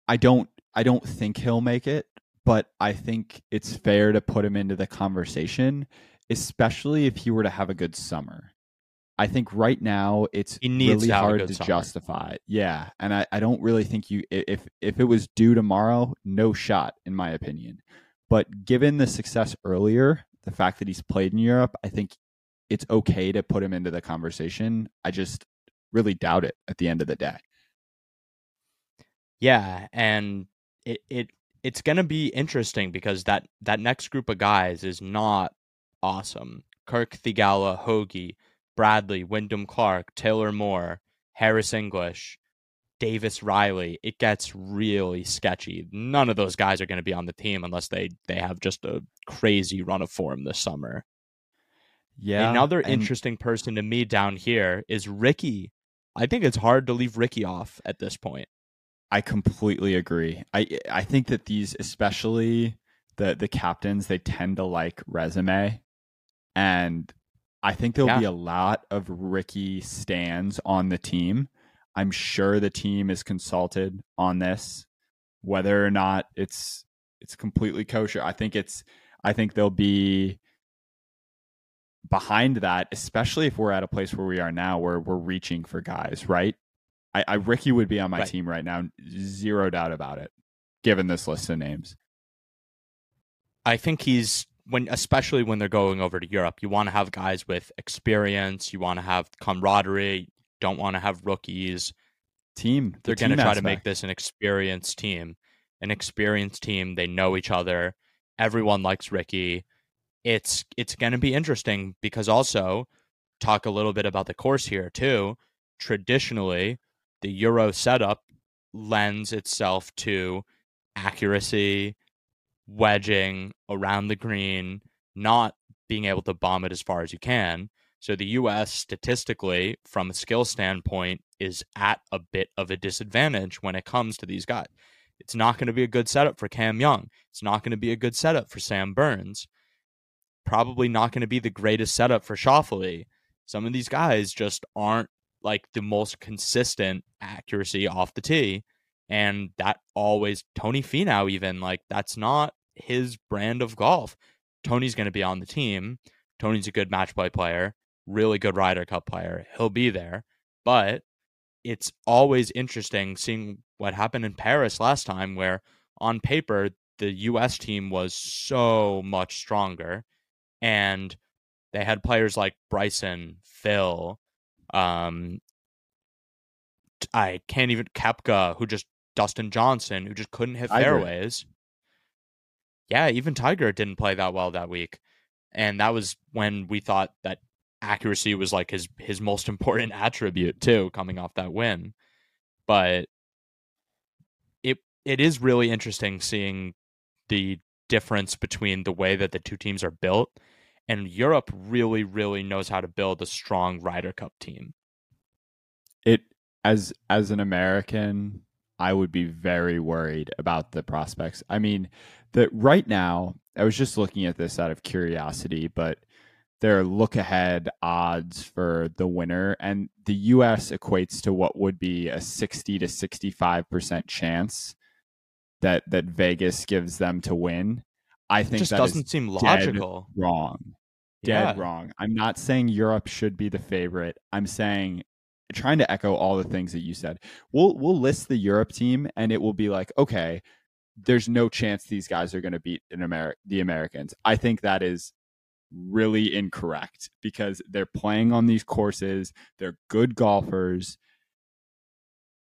I don't I don't think he'll make it, but I think it's fair to put him into the conversation, especially if he were to have a good summer. I think right now it's really hard to summer. justify. Yeah, and I, I don't really think you if if it was due tomorrow, no shot in my opinion. But given the success earlier, the fact that he's played in Europe, I think it's okay to put him into the conversation. I just really doubt it at the end of the day. Yeah, and it it it's going to be interesting because that that next group of guys is not awesome. Kirk Theegala, Hoge, Bradley, Wyndham Clark, Taylor Moore, Harris English. Davis Riley, it gets really sketchy. None of those guys are going to be on the team unless they they have just a crazy run of form this summer. Yeah. Another and interesting person to me down here is Rickie. I think it's hard to leave Rickie off at this point. I completely agree. I I think that these, especially the the captains, they tend to like resume, and I think there'll Yeah. be a lot of Rickie stands on the team. I'm sure the team is consulted on this, whether or not it's it's completely kosher. I think it's I think they'll be behind that, especially if we're at a place where we are now, where we're reaching for guys, right? I, I Rickie would be on my Right. team right now, zero doubt about it. Given this list of names, I think he's when especially when they're going over to Europe, you want to have guys with experience, you want to have camaraderie, don't want to have rookies. team. the They're going to try to make this an experienced team. An experienced team, they know each other. Everyone likes Rickie. It's it's going to be interesting because also talk a little bit about the course here too. Traditionally, the Euro setup lends itself to accuracy, wedging around the green, not being able to bomb it as far as you can. So the US statistically, from a skill standpoint, is at a bit of a disadvantage when it comes to these guys. It's not going to be a good setup for Cam Young. It's not going to be a good setup for Sam Burns. Probably not going to be the greatest setup for Schauffele. Some of these guys just aren't like the most consistent accuracy off the tee. And that always Tony Finau even like that's not his brand of golf. Tony's going to be on the team. Tony's a good match play player, really good Ryder Cup player. He'll be there. But it's always interesting seeing what happened in Paris last time, where on paper, the US team was so much stronger. And they had players like Bryson, Phil, um, I can't even Koepka, who just Dustin Johnson, who just couldn't hit fairways. Yeah, even Tiger didn't play that well that week. And that was when we thought that accuracy was like his his most important attribute too, coming off that win. But it it is really interesting seeing the difference between the way that the two teams are built. And Europe really, really knows how to build a strong Ryder Cup team. it as as an American, I would be very worried about the prospects. I mean, that right now, I was just looking at this out of curiosity, but their look ahead odds for the winner and the US equates to what would be a 60 to 65% chance that that Vegas gives them to win. I It think just that doesn't seem logical. wrong Yeah. dead wrong. I'm not saying Europe should be the favorite. I'm saying trying to echo all the things that you said. We'll we'll list the Europe team and it will be like, okay, there's no chance these guys are going to beat an the Americans. I think that is really incorrect because they're playing on these courses, they're good golfers,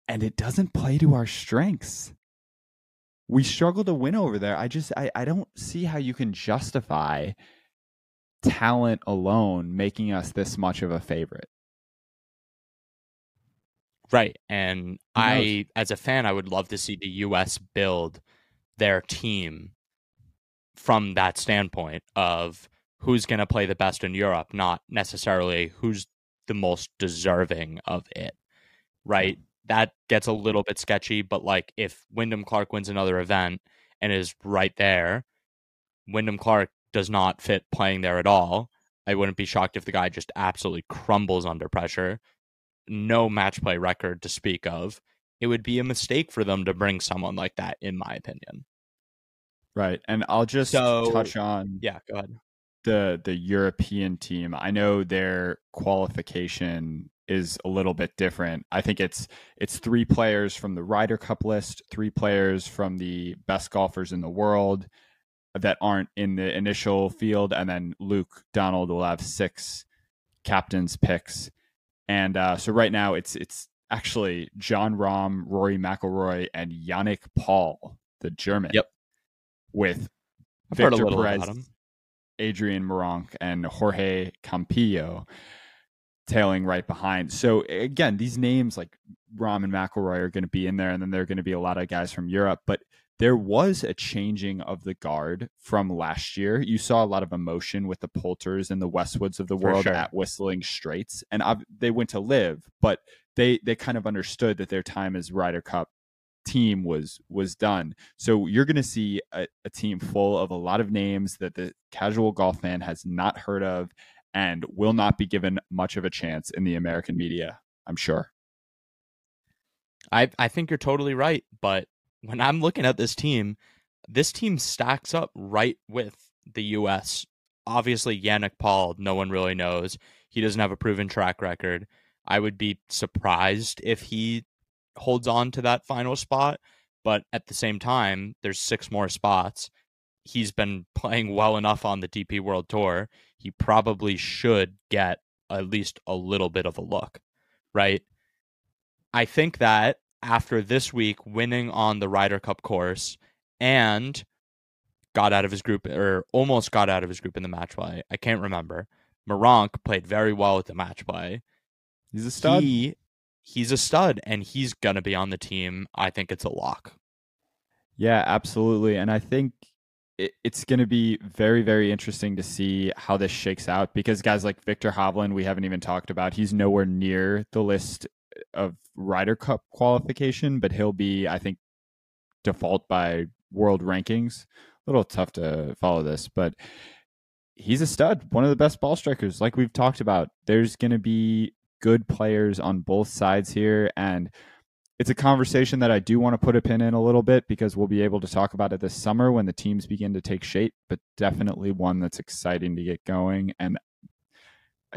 and it doesn't play to our strengths. We struggle to win over there. I just I, I don't see how you can justify talent alone making us this much of a favorite. Right. And I, as a fan, I would love to see the U.S. build their team from that standpoint of who's going to play the best in Europe, not necessarily who's the most deserving of it. Right. That gets a little bit sketchy, but like if Wyndham Clark wins another event and is right there, Wyndham Clark does not fit playing there at all. I wouldn't be shocked if the guy just absolutely crumbles under pressure. No match play record to speak of. It would be a mistake for them to bring someone like that, in my opinion. Right. And I'll just So- touch on Yeah, go ahead. the the European team. I know their qualification is a little bit different. I think it's it's three players from the Ryder Cup list, three players from the best golfers in the world that aren't in the initial field, and then Luke Donald will have six captains picks. And uh, so right now it's it's actually Jon Rahm, Rory McIlroy, and Yannick Paul, the German. Yep. With I've Victor Perez. Adrian Meronk and Jorge Campillo. tailing right behind. So again, these names like Rahm and McIlroy are going to be in there, and then there are going to be a lot of guys from Europe. But there was a changing of the guard from last year. You saw a lot of emotion with the Poulters and the Westwoods of the world sure. at Whistling Straits, and they went to LIV, but they they kind of understood that their time as Ryder Cup team was was done. So you're going to see a, a, team full of a lot of names that the casual golf fan has not heard of and will not be given much of a chance in the American media. I'm sure. I I think you're totally right, but when I'm looking at this team, this team stacks up right with the U.S. Obviously, Yannick Paul, no one really knows. He doesn't have a proven track record. I would be surprised if he holds on to that final spot. But at the same time, there's six more spots. He's been playing well enough on the DP World Tour. He probably should get at least a little bit of a look, right? I think that after this week winning on the Ryder Cup course and got out of his group or almost got out of his group in the match play. I can't remember. Meronk played very well with the match play. He's a stud. He he's a stud and he's going to be on the team. I think it's a lock. Yeah, absolutely. And I think it, it's going to be very, very interesting to see how this shakes out because guys like Victor Hovland, we haven't even talked about, he's nowhere near the list of Ryder Cup qualification, but he'll be, I think, default by world rankings. A little tough to follow this, but he's a stud, one of the best ball strikers. Like we've talked about, there's going to be good players on both sides here. And it's a conversation that I do want to put a pin in a little bit because we'll be able to talk about it this summer when the teams begin to take shape, but definitely one that's exciting to get going. And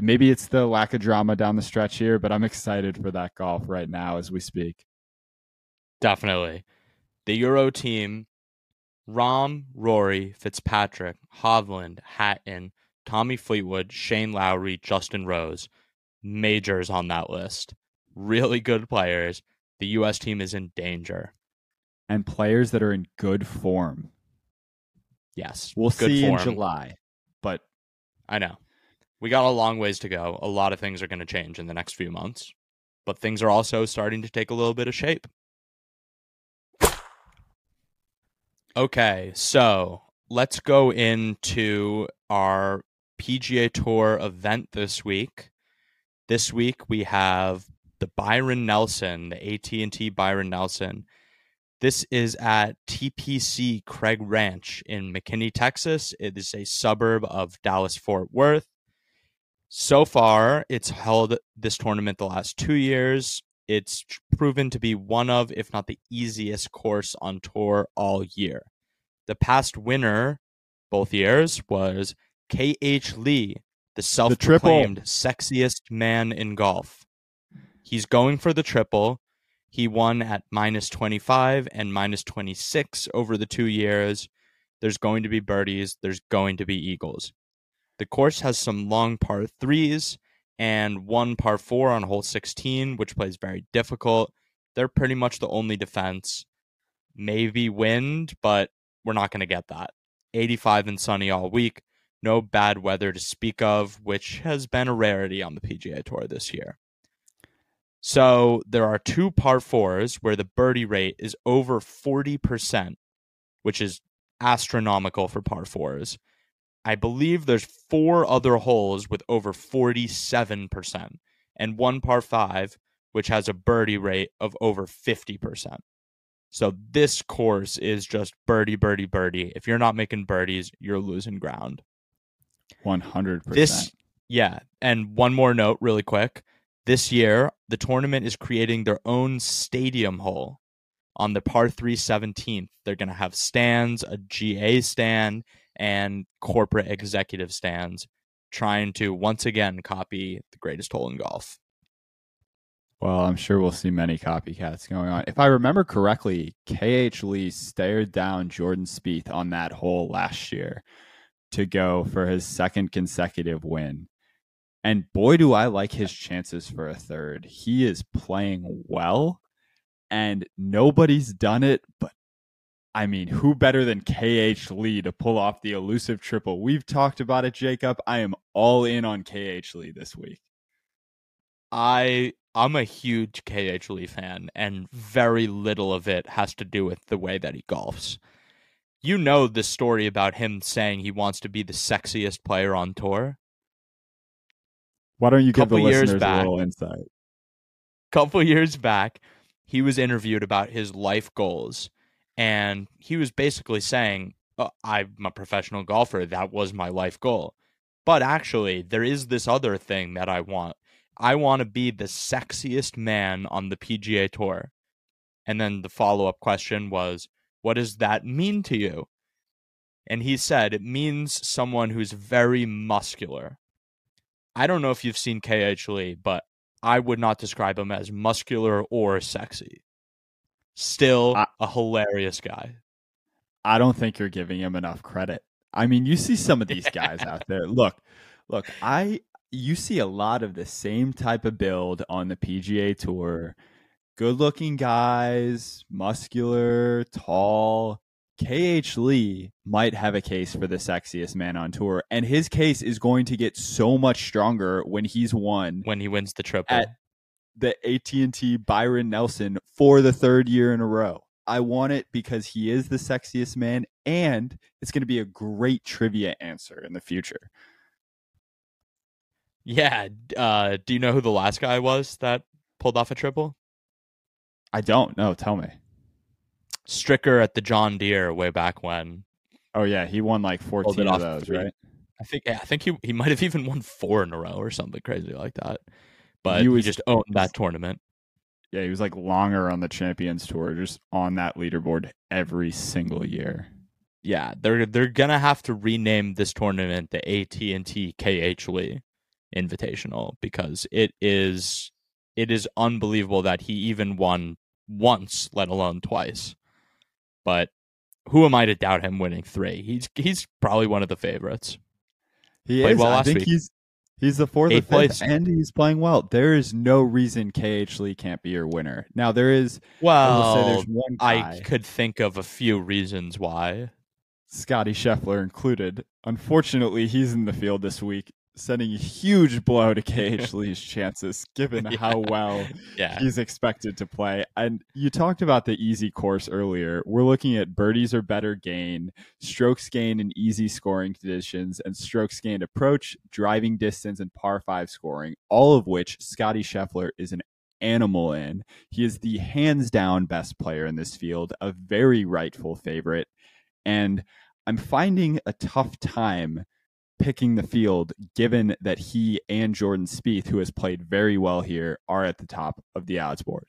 maybe it's the lack of drama down the stretch here, but I'm excited for that golf right now as we speak. Definitely. The Euro team Rahm, Rory, Fitzpatrick, Hovland, Hatton, Tommy Fleetwood, Shane Lowry, Justin Rose majors on that list. Really good players. The U.S. team is in danger. And players that are in good form. Yes. We'll see form. in July. But I know. We got a long ways to go. A lot of things are going to change in the next few months. But things are also starting to take a little bit of shape. Okay, so let's go into our PGA Tour event this week. This week we have the Byron Nelson, the AT&T Byron Nelson. This is at TPC Craig Ranch in McKinney, Texas. It is a suburb of Dallas Fort Worth. So far, it's held this tournament the last 2 years. It's proven to be one of if not the easiest course on tour all year. The past winner both years was KH Lee the self proclaimed sexiest man in golf. He's going for the triple. He won at minus 25 and minus 26 over the two years. There's going to be birdies, there's going to be eagles. The course has some long par threes and one par four on hole 16, which plays very difficult. They're pretty much the only defense. Maybe wind, but we're not going to get that. 85 and sunny all week no bad weather to speak of, which has been a rarity on the PGA Tour this year. So there are two par fours where the birdie rate is over 40%, which is astronomical for par fours. I believe there's four other holes with over 47%, and one par five, which has a birdie rate of over 50%. So this course is just birdie, birdie, birdie. If you're not making birdies, you're losing ground. 100%. This yeah, and one more note really quick. This year, the tournament is creating their own stadium hole on the par 3 17th. They're going to have stands, a GA stand, and corporate executive stands, trying to once again copy the greatest hole in golf. Well, I'm sure we'll see many copycats going on. If I remember correctly, KH Lee stared down Jordan Spieth on that hole last year to go for his second consecutive win. And boy, do I like his chances for a third. He is playing well, and nobody's done it. But I mean, who better than KH Lee to pull off the elusive triple? We've talked about it, Jacob. I am all in on KH Lee this week. I I'm a huge KH Lee fan, and very little of it has to do with the way that he golfs. You know the story about him saying he wants to be the sexiest player on tour. Why don't you give the listeners a little insight? couple years back, he was interviewed about his life goals, and he was basically saying, "Uh, "I'm a professional golfer. That was my life goal." But actually, there is this other thing that I want. I want to be the sexiest man on the PGA Tour. And then the follow up question was, What does that mean to you? And he said, It means someone who's very muscular. I don't know if you've seen KH Lee, but I would not describe him as muscular or sexy. Still I- a hilarious guy. I don't think you're giving him enough credit. I mean, you see some of these guys out there. Look, look, I you see a lot of the same type of build on the PGA tour. Good looking guys, muscular, tall. KH Lee might have a case for the sexiest man on tour, and his case is going to get so much stronger when he's won when he wins the triple. At- the AT&T Byron Nelson for the third year in a row. I want it because he is the sexiest man and it's going to be a great trivia answer in the future. yeah. Uh, do you know who the last guy was that pulled off a triple? I don't know, tell me. Stricker at the John Deere way back when. Oh yeah, he won like 14 of those, three. right? I think yeah, I think he he might have even won four in a row or something crazy like that. But He he, was- just owned that tournament. Yeah, he was like longer on the Champions Tour just on that leaderboard every single year. Yeah, they're they're gonna have to rename this tournament the AT and T KH Lee Invitational because it is it is unbelievable that he even won once, let alone twice. But who am I to doubt him winning three? He's he's probably one of the favorites. He Played is. well I think week. he's he's the fourth or Eighth fifth, place. and he's playing well. There is no reason KH Lee can't be your winner. Now there is. I Well, one I could think of a few reasons why. Scotty Scheffler included. Unfortunately, he's in the field this week, sending a huge blow to KH Lee's chances, given how well Yeah. he's expected to play. And you talked about the easy course earlier. We're looking at birdies or better gain, strokes gain in easy scoring conditions, and strokes gained approach, driving distance, and par five scoring, all of which Scotty Scheffler is an animal in. He is the hands down best player in this field, a very rightful favorite. And I'm finding a tough time picking the field given that he and Jordan Spieth, who has played very well here, are at the top of the odds board.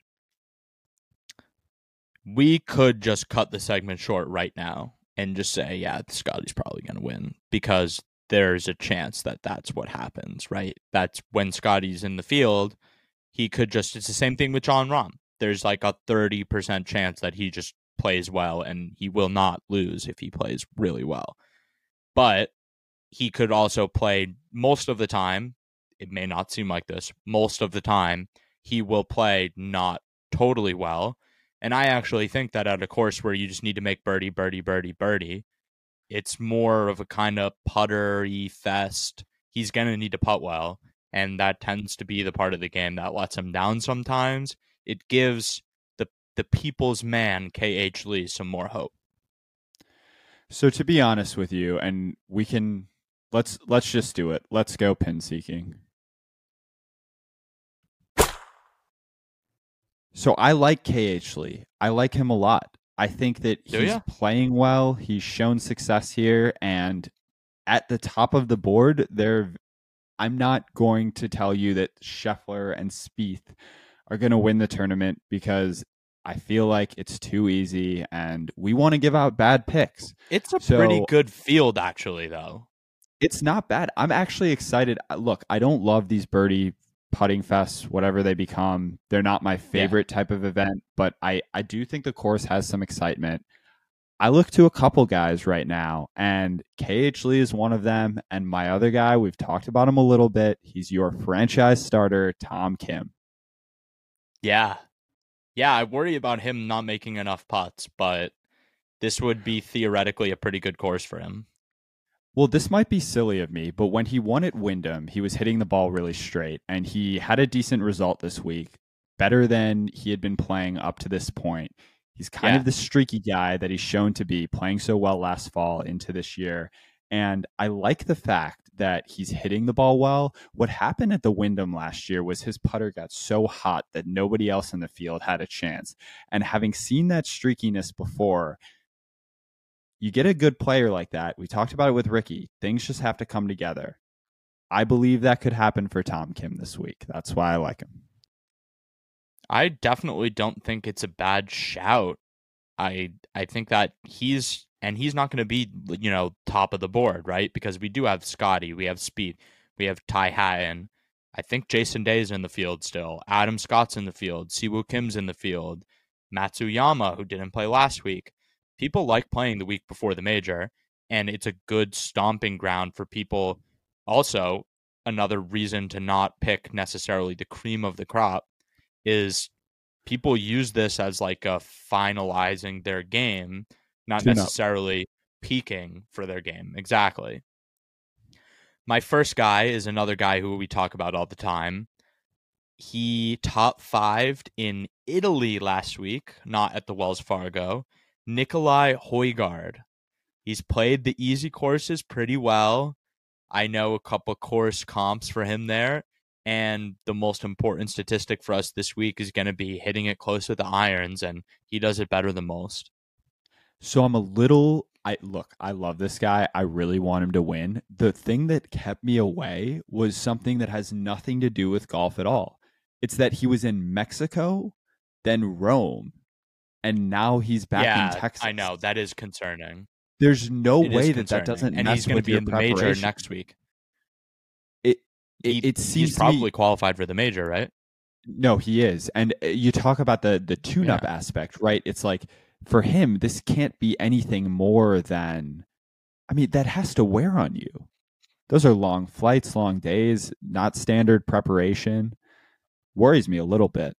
we could just cut the segment short right now and just say, yeah, Scotty's probably going to win because there's a chance that that's what happens, right? That's when Scotty's in the field, he could just, it's the same thing with Jon Rahm. There's like a 30% chance that he just plays well and he will not lose if he plays really well. But he could also play most of the time. It may not seem like this. Most of the time, he will play not totally well. And I actually think that at a course where you just need to make birdie, birdie, birdie, birdie, it's more of a kind of puttery fest. He's going to need to putt well. And that tends to be the part of the game that lets him down sometimes. It gives the the people's man, KH Lee, some more hope. So to be honest with you, and we can let's let's just do it. Let's go pin seeking. So I like KH Lee. I like him a lot. I think that Do he's ya? playing well. He's shown success here, and at the top of the board, there. I'm not going to tell you that Scheffler and Spieth are going to win the tournament because I feel like it's too easy, and we want to give out bad picks. It's a pretty good field, actually, though. It's not bad. I'm actually excited. Look, I don't love these birdie putting fests, whatever they become. They're not my favorite type of event, but I, I do think the course has some excitement. I look to a couple guys right now, and KH Lee is one of them. And my other guy, we've talked about him a little bit. He's your franchise starter, Tom Kim. Yeah. Yeah, I worry about him not making enough putts, but this would be theoretically a pretty good course for him. Well, this might be silly of me, but when he won at Wyndham, he was hitting the ball really straight, and he had a decent result this week, better than he had been playing up to this point. He's kind Yeah. of the streaky guy that he's shown to be, playing so well last fall into this year. And I like the fact that he's hitting the ball well. What happened at the Wyndham last year was his putter got so hot that nobody else in the field had a chance. And having seen that streakiness before, you get a good player like that. We talked about it with Rickie. Things just have to come together. I believe that could happen for Tom Kim this week. That's why I like him. I definitely don't think it's a bad shout. I I think that he's and he's not going to be you know top of the board, right? Because we do have Scotty, we have Spieth, we have Ty Hatton. I think Jason Day's in the field still. Adam Scott's in the field. Siwoo Kim's in the field. Matsuyama, who didn't play last week. People like playing the week before the major, and it's a good stomping ground for people. Also, another reason to not pick necessarily the cream of the crop is people use this as like a finalizing their game, not Tune up. necessarily peaking for their game. Exactly. My first guy is another guy who we talk about all the time. He top fived in Italy last week, not at the Wells Fargo. Nicolai Højgaard. He's played the easy courses pretty well. I know a couple course comps for him there. And the most important statistic for us this week is going to be hitting it close with the irons, and he does it better than most. So I'm a little I look, I love this guy. I really want him to win. The thing that kept me away was something that has nothing to do with golf at all. It's that he was in Mexico, then Rome, and now he's back yeah, in Texas. I know that is concerning. There's no It way that that doesn't and mess he's going to with be in the major next week. It He- it seems he's to me- probably qualified for the major, right? No, he is. And uh, you talk about the the tune up aspect, right? It's like for him this can't be anything more than I mean, that has to wear on you. Those are long flights, long days, not standard preparation. Worries me a little bit.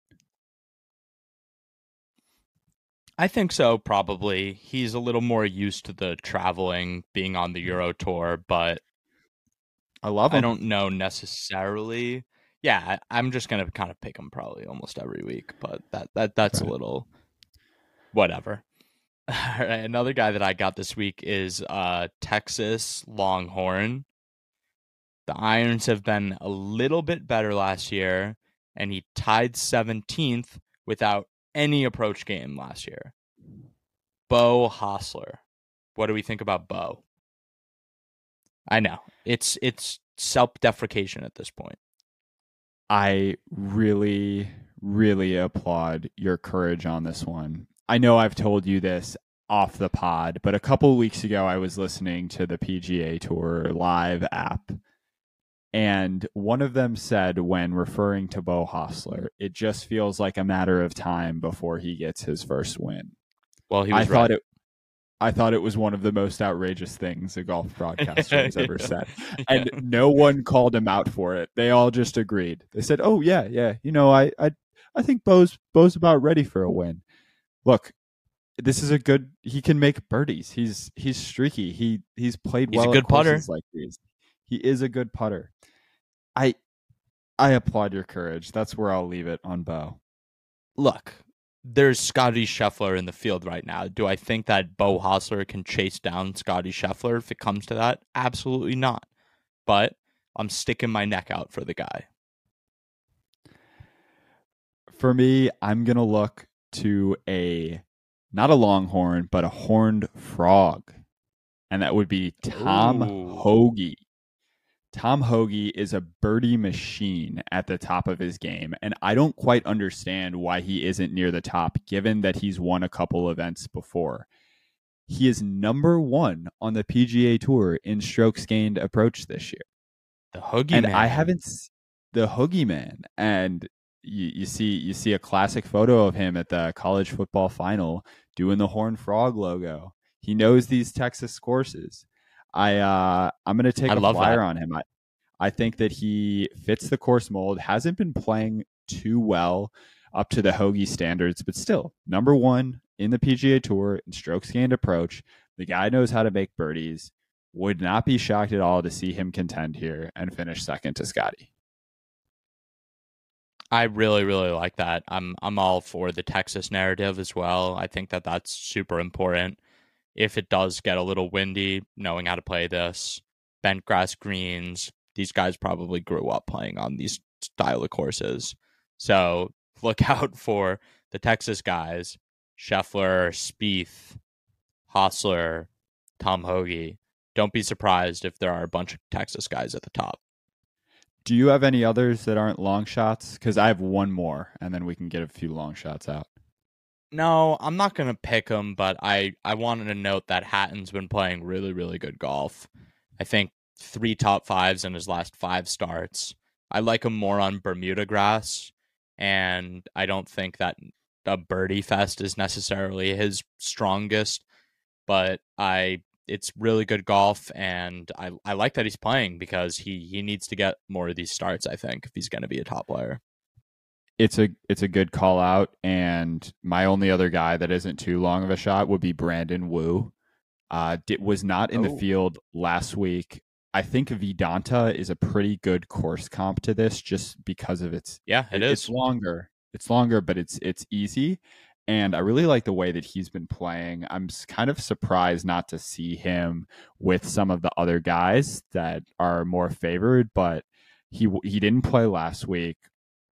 I think so, probably. He's a little more used to the traveling, being on the Euro tour, but I love him. I don't know necessarily. Yeah, I- I'm just gonna kind of pick him probably almost every week, but that that that's Right. a little whatever. All right, another guy that I got this week is uh Texas Longhorn. The irons have been a little bit better last year, and he tied 17th without any approach game last year. Beau Hossler. What do we think about Beau? I know. It's it's self-deprecation at this point. I really, really applaud your courage on this one. I know I've told you this off the pod, but a couple weeks ago I was listening to the PGA Tour live app, and one of them said when referring to Beau Hossler, it just feels like a matter of time before he gets his first win. Well, he I was thought it. I thought it was one of the most outrageous things a golf broadcaster has ever said and no one called him out for it. They all just agreed. They said, "Oh yeah, yeah, you know, I I I think Beau's Beau's about ready for a win." Look, this is a good. He can make birdies. He's he's streaky. He he's played He's well. good at courses putter. Like these, he is a good putter. I I applaud your courage. That's where I'll leave it on Beau. look, there's Scotty Scheffler in the field right now. Do I think that Beau Hossler can chase down Scotty Scheffler if it comes to that? Absolutely not. But I'm sticking my neck out for the guy. For me, I'm gonna look to a not a longhorn, but a horned frog, and that would be Tom Ooh. Hoge. Tom Hoge is a birdie machine at the top of his game, and I don't quite understand why he isn't near the top, given that he's won a couple events before. He is number one on the PGA Tour in strokes gained approach this year The Hoogie and man. I haven't the Hoogie Man, and you, you see you see a classic photo of him at the college football final doing the Horn Frog logo. He knows these Texas courses. I uh, I'm going to take I a flyer that. on him. I I think that he fits the course mold. Hasn't been playing too well up to the Hoge standards, but still number one in the PGA Tour in strokes gained approach. The guy knows how to make birdies. Would not be shocked at all to see him contend here and finish second to Scotty. I really, really like that. I'm I'm all for the Texas narrative as well. I think that that's super important. If it does get a little windy, knowing how to play this, bent grass greens, these guys probably grew up playing on these style of courses. So look out for the Texas guys, Scheffler, Spieth, Hossler, Tom Hoge. Don't be surprised if there are a bunch of Texas guys at the top. Do you have any others that aren't long shots? Because I have one more, and then we can get a few long shots out. No, I'm not gonna pick him, but I I wanted to note that Hatton's been playing really really good golf. I think three top fives in his last five starts. I like him more on Bermuda grass, and I don't think that a birdie fest is necessarily his strongest. But I it's really good golf, and I I like that he's playing because he he needs to get more of these starts. I think if he's going to be a top player. It's a it's a good call out, and my only other guy that isn't too long of a shot would be Brandon Wu. Uh, did, was not in oh. the field last week. I think Vidanta is a pretty good course comp to this, just because of its. Yeah, it, it is. It's longer. It's longer, but it's it's easy and I really like the way that he's been playing. I'm kind of surprised not to see him with some of the other guys that are more favored, but he he didn't play last week.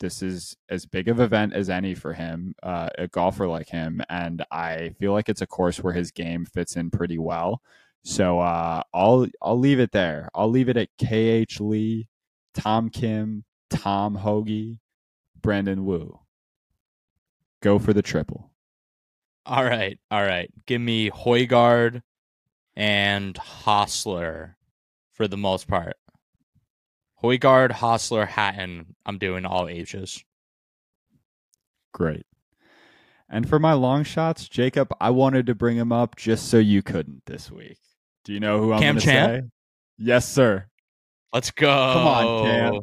This is as big of an event as any for him, uh, a golfer like him, and I feel like it's a course where his game fits in pretty well. So uh, I'll I'll leave it there. I'll leave it at KH Lee, Tom Kim, Tom Hoge, Brandon Wu go for the triple. All right, all right. Give me Højgaard and Hossler for the most part. Højgaard, Hossler, Hatton. I'm doing all ages. Great. And for my long shots, Jacob, I wanted to bring him up just so you couldn't this week. Do you know who I'm going to say? Yes, sir. Let's go. Come on, Cam.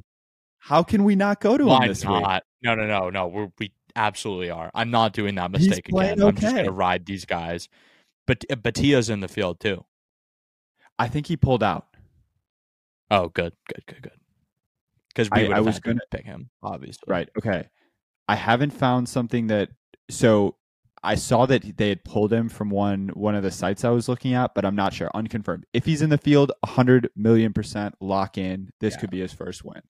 How can we not go to Why him this not? week? No, no, no, no. We're, we absolutely are. I'm not doing that mistake again. Okay. I'm just going to ride these guys. But uh, Bhatia's in the field too. I think he pulled out. Oh, good, good, good, good. Because I, I was going to pick him, obviously. Right. Okay. I haven't found something that. So I saw that they had pulled him from one one of the sites I was looking at, but I'm not sure. Unconfirmed. If he's in the field, 100 million percent lock in. This yeah. could be his first win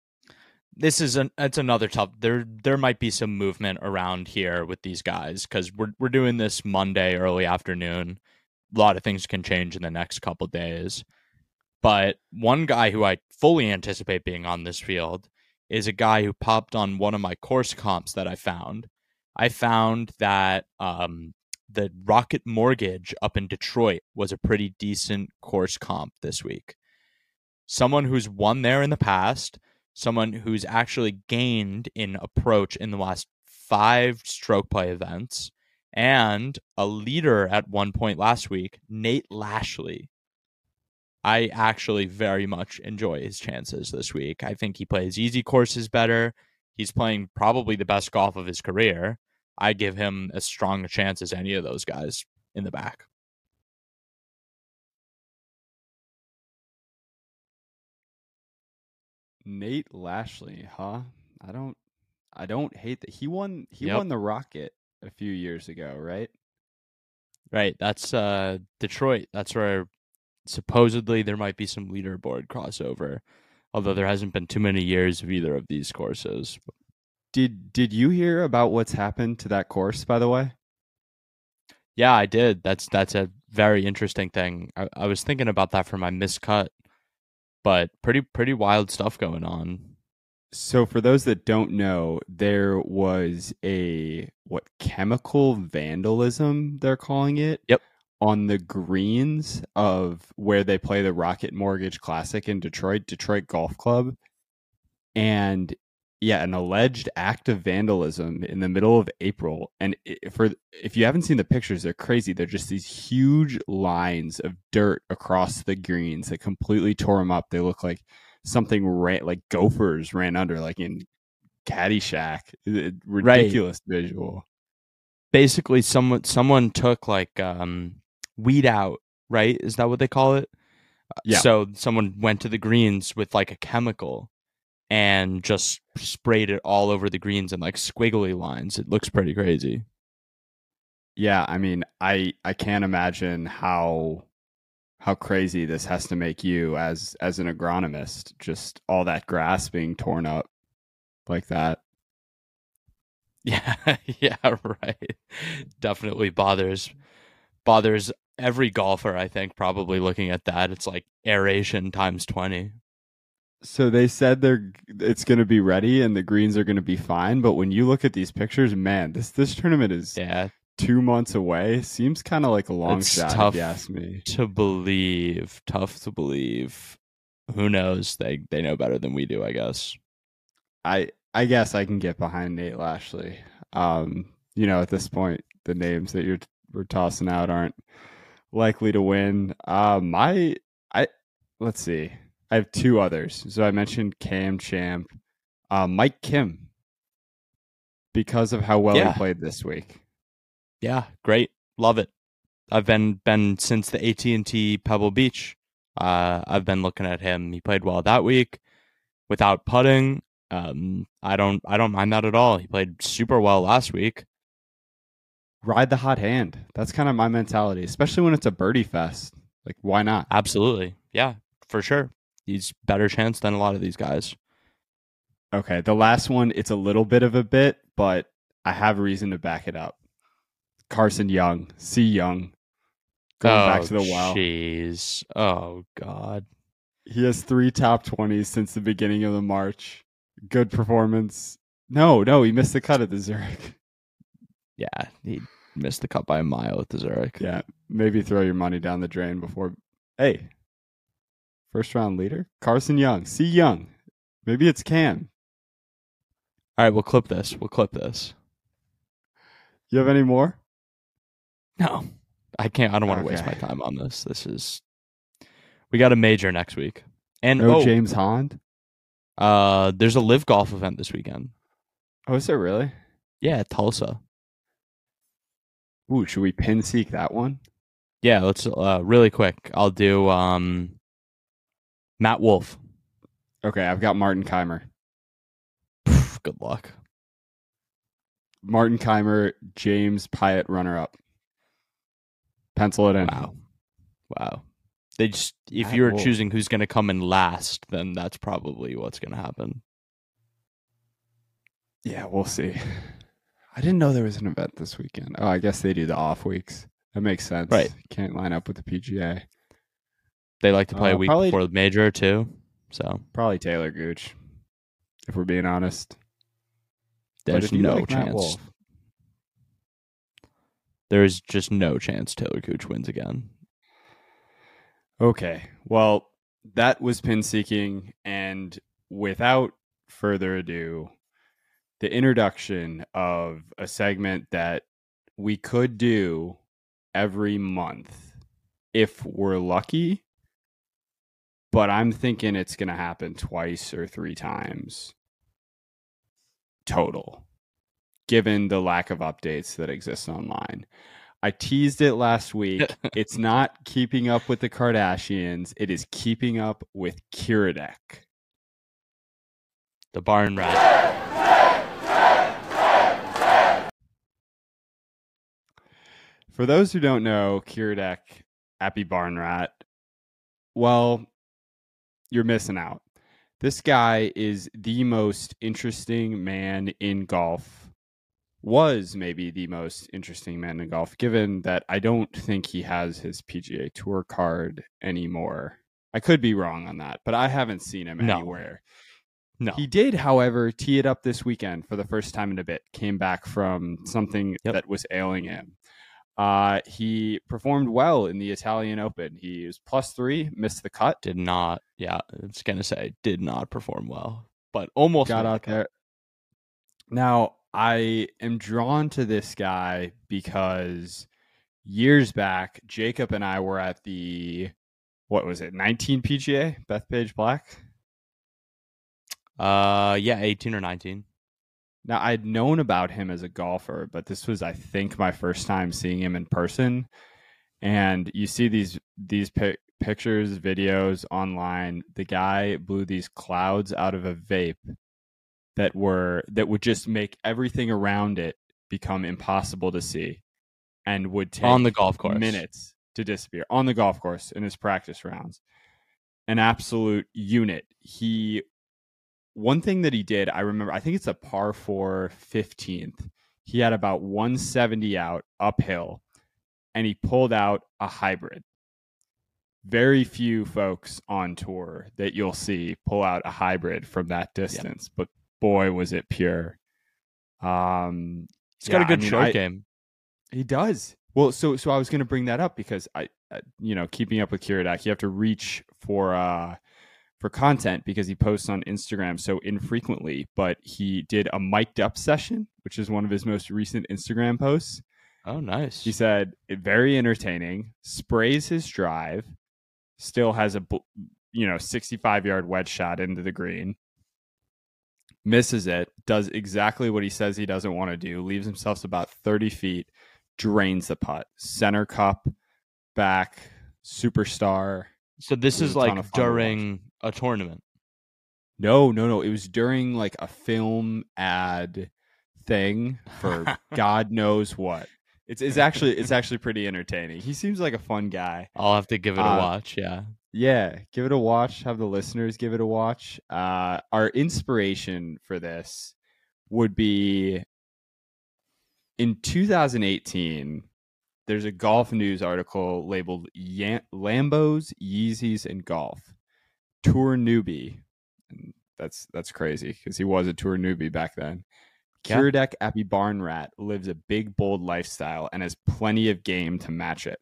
this is an it's another tough there there might be some movement around here with these guys because we're we're doing this Monday early afternoon. A lot of things can change in the next couple days. But one guy who I fully anticipate being on this field is a guy who popped on one of my course comps that I found. I found that um, the Rocket Mortgage up in Detroit was a pretty decent course comp this week. Someone who's won there in the past, someone who's actually gained in approach in the last five stroke play events, and a leader at one point last week, Nate Lashley. I actually very much enjoy his chances this week. I think he plays easy courses better. He's playing probably the best golf of his career. I give him as strong a chance as any of those guys in the back. Nate Lashley, huh? I don't I don't hate that. He won he yep. won the Rocket a few years ago, right? Right. That's uh Detroit. That's where supposedly there might be some leaderboard crossover. Although there hasn't been too many years of either of these courses. Did did you hear about what's happened to that course, by the way? Yeah, I did. That's that's a very interesting thing. I, I was thinking about that for my miscut but pretty pretty wild stuff going on. So for those that don't know, there was a what chemical vandalism they're calling it. Yep. On the greens of where they play the Rocket Mortgage Classic in Detroit, Detroit Golf Club. And yeah, an alleged act of vandalism in the middle of April. And for if you haven't seen the pictures, they're crazy. They're just these huge lines of dirt across the greens that completely tore them up. They look like something ran, like gophers ran under, like in Caddyshack. Ridiculous right. visual. Basically, someone someone took like um, weed out. Right? Is that what they call it? Uh, yeah. So someone went to the greens with like a chemical and just sprayed it all over the greens in like squiggly lines. It looks pretty crazy. Yeah, I mean, I I can't imagine how how crazy this has to make you as as an agronomist. Just all that grass being torn up like that. Yeah, yeah, right. Definitely bothers bothers every golfer, I think, probably looking at that. It's like aeration times 20. So they said they're it's going to be ready and the greens are going to be fine, but when you look at these pictures, man, this this tournament is Yeah, 2 months away. Seems kind of like a long It's shot tough. if you ask me. to believe, tough to believe. Who knows? They they know better than we do, I guess. I I guess I can get behind Nate Lashley. Um, you know, at this point, the names that you're we're tossing out aren't likely to win. Uh, my I let's see. I have two others. So I mentioned Cam Champ, uh, Mike Kim, because of how well Yeah. he played this week. Yeah, great. Love it. I've been been since the AT&T Pebble Beach. Uh, I've been looking at him. He played well that week without putting. Um, I don't I don't mind that at all. He played super well last week. Ride the hot hand. That's kind of my mentality, especially when it's a birdie fest. Like, why not? Absolutely. Yeah, for sure. He's better chance than a lot of these guys. Okay, the last one, it's a little bit of a bit, but I have reason to back it up. Carson Young, C Young, going oh, back to the oh, well. Jeez. Oh God. He has three top 20s since the beginning of the March. Good performance. No, no, he missed the cut at the Zurich. Yeah, he missed the cut by a mile at the Zurich. Yeah, maybe throw your money down the drain before. Hey, first round leader? Carson Young, C Young. Maybe it's Cam. All right, we'll clip this. We'll clip this. You have any more? No, I can't. I don't want to waste my time on this. This is. We got a major next week, and No oh, James Hond? uh, there's a live golf event this weekend. Oh, is there really? Yeah, Tulsa. Ooh, should we pin seek that one? Yeah, let's uh really quick. I'll do um Matt Wolff. Okay, I've got Martin Kaymer. Good luck. Martin Kaymer, James Piot runner up. Pencil it in. Wow. Wow. They just if Matt you're Wolff. choosing who's going to come in last, then that's probably what's going to happen. Yeah, we'll see. I didn't know there was an event this weekend. Oh, I guess they do the off weeks. That makes sense. Right. Can't line up with the PGA. They like to play Uh, a week probably- before the major too. So, Probably Taylor Gooch, if we're being honest. There's no like chance. There's just no chance Taylor Gooch wins again. Okay. Well, that was pin seeking. And without further ado, the introduction of a segment that we could do every month if we're lucky. But I'm thinking it's going to happen twice or three times total, given the lack of updates that exist online. I teased it last week. it's not keeping up with the Kardashians. It is keeping up with Kiradech. The barn rat. For those who don't know, Kiradech, Appy Barn Rat, well, you're missing out. This guy is the most interesting man in golf. Was maybe the most interesting man in golf, given that I don't think he has his PGA Tour card anymore. I could be wrong on that, but I haven't seen him No. anywhere. No. He did, however, tee it up this weekend for the first time in a bit. Came back from something Yep. that was ailing him. Uh, he performed well in the Italian Open. He was plus three, missed the cut, did not. Yeah, I was gonna say did not perform well, but almost got the out cut. there. Now, I am drawn to this guy because years back, Jacob and I were at the what was it, 19 PGA, Bethpage Black. Uh, yeah, eighteen or nineteen. Now, I'd known about him as a golfer, but this was, I think, my first time seeing him in person. And you see these these pic- pictures, videos online. The guy blew these clouds out of a vape that were that would just make everything around it become impossible to see and would take on the golf course. minutes to disappear on the golf course in his practice rounds. An absolute unit. He one thing that he did, I remember, I think it's a par four 15th. He had about 170 out uphill and he pulled out a hybrid. Very few folks on tour that you'll see pull out a hybrid from that distance, but boy, was it pure. Um, He's got a good I mean, short I- game. he does. Well, so so I was going to bring that up because I, uh, you know, keeping up with Kiradech, you have to reach for uh for content because he posts on Instagram so infrequently. But he did a mic'd up session, which is one of his most recent Instagram posts. Oh, nice. He said it very entertaining. Sprays his drive, still has a you know sixty five yard wedge shot into the green. Misses it, does exactly what he says he doesn't want to do, leaves himself about 30 feet, drains the putt. Center cup, back, superstar. so this is like during a tournament. No, no, no. It was during like a film ad thing for God knows what. It's it's actually it's actually pretty entertaining. He seems like a fun guy. I'll have to give it a Uh, watch. Yeah. Yeah, give it a watch. Have the listeners give it a watch. Uh, our inspiration for this would be in 2018. There's a golf news article labeled Yan- Lambos, Yeezys, and Golf. Tour newbie. And that's that's crazy because he was a tour newbie back then. Yeah. Kiradech Aphibarnrat lives a big, bold lifestyle and has plenty of game to match it.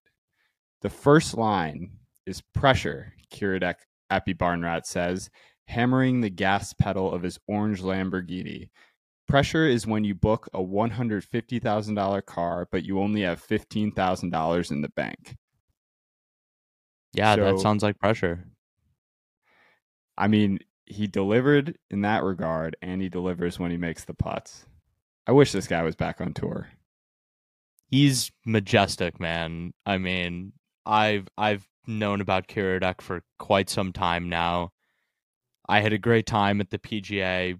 The first line is pressure, Kiradek Appy Barnrat says, hammering the gas pedal of his orange Lamborghini. Pressure is when you book a $150,000 car, but you only have $15,000 in the bank. Yeah, that sounds like pressure. I mean, he delivered in that regard, and he delivers when he makes the putts. I wish this guy was back on tour. He's majestic, man. I mean, I've I've known about Kiradech for quite some time now. I had a great time at the PGA.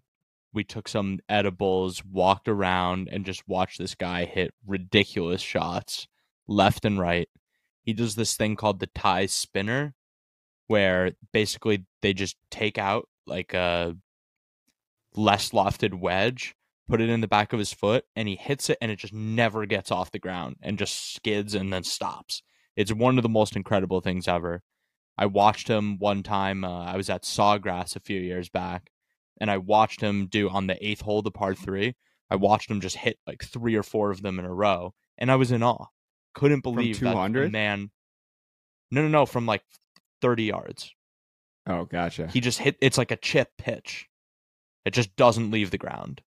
We took some edibles, walked around, and just watched this guy hit ridiculous shots left and right. He does this thing called the tie spinner, where basically they just take out like a less lofted wedge, put it in the back of his foot, and he hits it, and it just never gets off the ground and just skids and then stops. It's one of the most incredible things ever. I watched him one time. Uh, I was at Sawgrass a few years back, and I watched him do on the eighth hole, the par three. I watched him just hit like three or four of them in a row, and I was in awe. Couldn't believe that the man. No, no, no, from like thirty yards. Oh, gotcha. He just hit. It's like a chip pitch. It just doesn't leave the ground.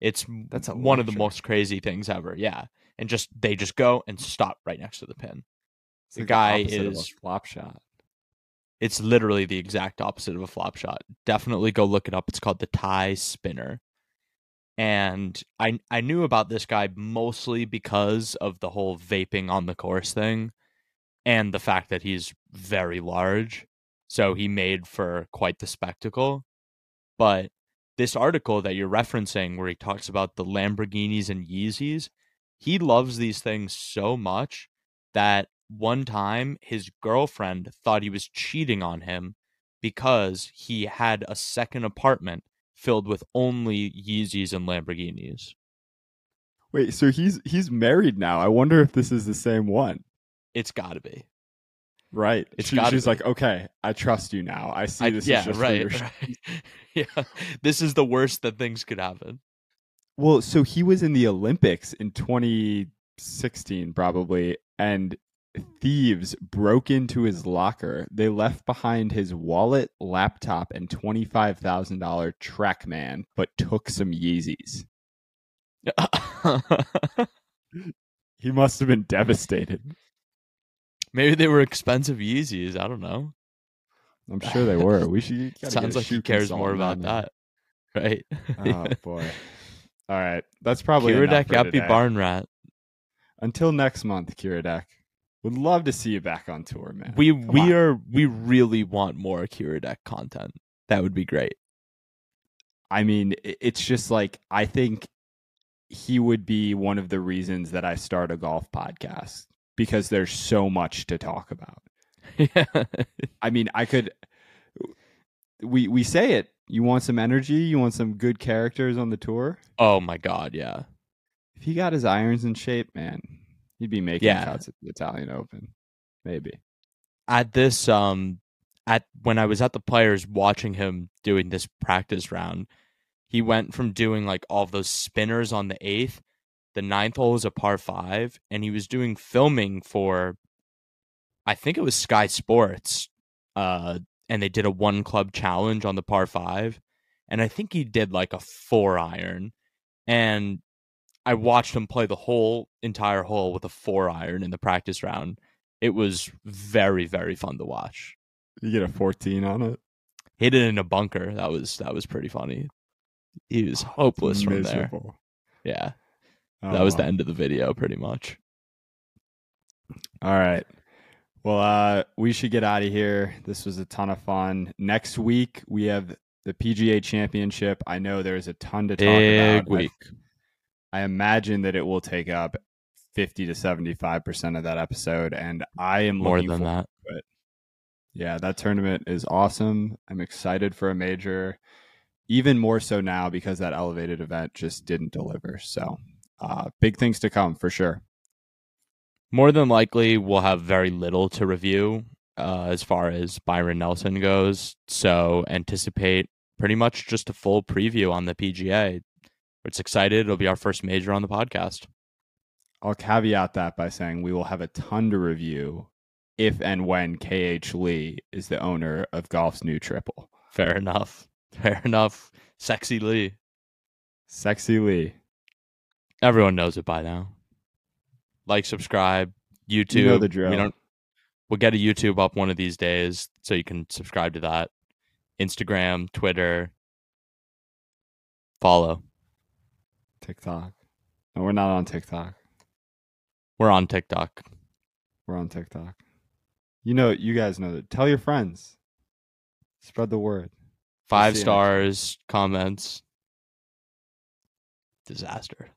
It's That's one of the most crazy things ever. Yeah, and just they just go and stop right next to the pin. It's the like guy opposite of a is- flop shot. It's literally the exact opposite of a flop shot. Definitely go look it up. It's called the tie spinner. And I I knew about this guy mostly because of the whole vaping on the course thing and the fact that he's very large. So he made for quite the spectacle. But this article that you're referencing where he talks about the Lamborghinis and Yeezys, he loves these things so much that one time his girlfriend thought he was cheating on him because he had a second apartment filled with only Yeezys and Lamborghinis. Wait, so he's he's married now. I wonder if this is the same one. It's got to be. Right. It's She- she's be. like, okay, I trust you now. I see I- this yeah, is just right, your sh-" right. yeah, this is the worst that things could happen. Well, so he was in the Olympics in 2016, probably, and thieves broke into his locker. They left behind his wallet, laptop, and $25,000 TrackMan, but took some Yeezys. He must have been devastated. Maybe they were expensive Yeezys. I don't know. I'm sure they were. We should. Sounds like he cares more about that, right? Oh boy. All right, that's probably for Happy. Barn Rat. Until next month, Kiradech. Would love to see you back on tour, man. We Come we on. are we really want more Akira deck content. That would be great. I mean, it's just like I think he would be one of the reasons that I start a golf podcast because there's so much to talk about. yeah. I mean, I could we we say it. You want some energy, you want some good characters on the tour? Oh my god, yeah. If he got his irons in shape, man, he'd be making Yeah. cuts at the Italian Open. Maybe. At this um at when I was at the players watching him doing this practice round, he went from doing like all those spinners on the eighth. The ninth hole was a par five, and he was doing filming for I think it was Sky Sports. Uh and they did a one club challenge on the par five. And I think he did like a four iron. And I watched him play the whole entire hole with a four iron in the practice round. It was very, very fun to watch. You get a 14 on it. Hit it in a bunker. That was that was pretty funny. He was hopeless from there. Yeah. Oh, That was the end of the video pretty much. All right. Well, uh, we should get out of here. This was a ton of fun. Next week we have the PGA Championship. I know there's a ton to talk Big about. week. I, I imagine that it will take up fifty to seventy-five percent of that episode, and I am More looking than that. Yeah, that tournament is awesome. I'm excited for a major, even more so now because that elevated event just didn't deliver. So, uh, big things to come for sure. More than likely, we'll have very little to review uh, as far as Byron Nelson goes. So anticipate pretty much just a full preview on the PGA. It's excited. It'll be our first major on the podcast. I'll caveat that by saying we will have a ton to review if and when KH Lee is the owner of golf's new triple. Fair enough. Fair enough. Sexy Lee. Sexy Lee. Everyone knows it by now. Like, subscribe, YouTube. You know the drill. We don't. We'll get a YouTube up one of these days, so you can subscribe to that. Instagram, Twitter. Follow. TikTok. No, we're not on TikTok. We're on TikTok. We're on TikTok. You know, you guys know that. Tell your friends. Spread the word. Five stars, comments. Disaster.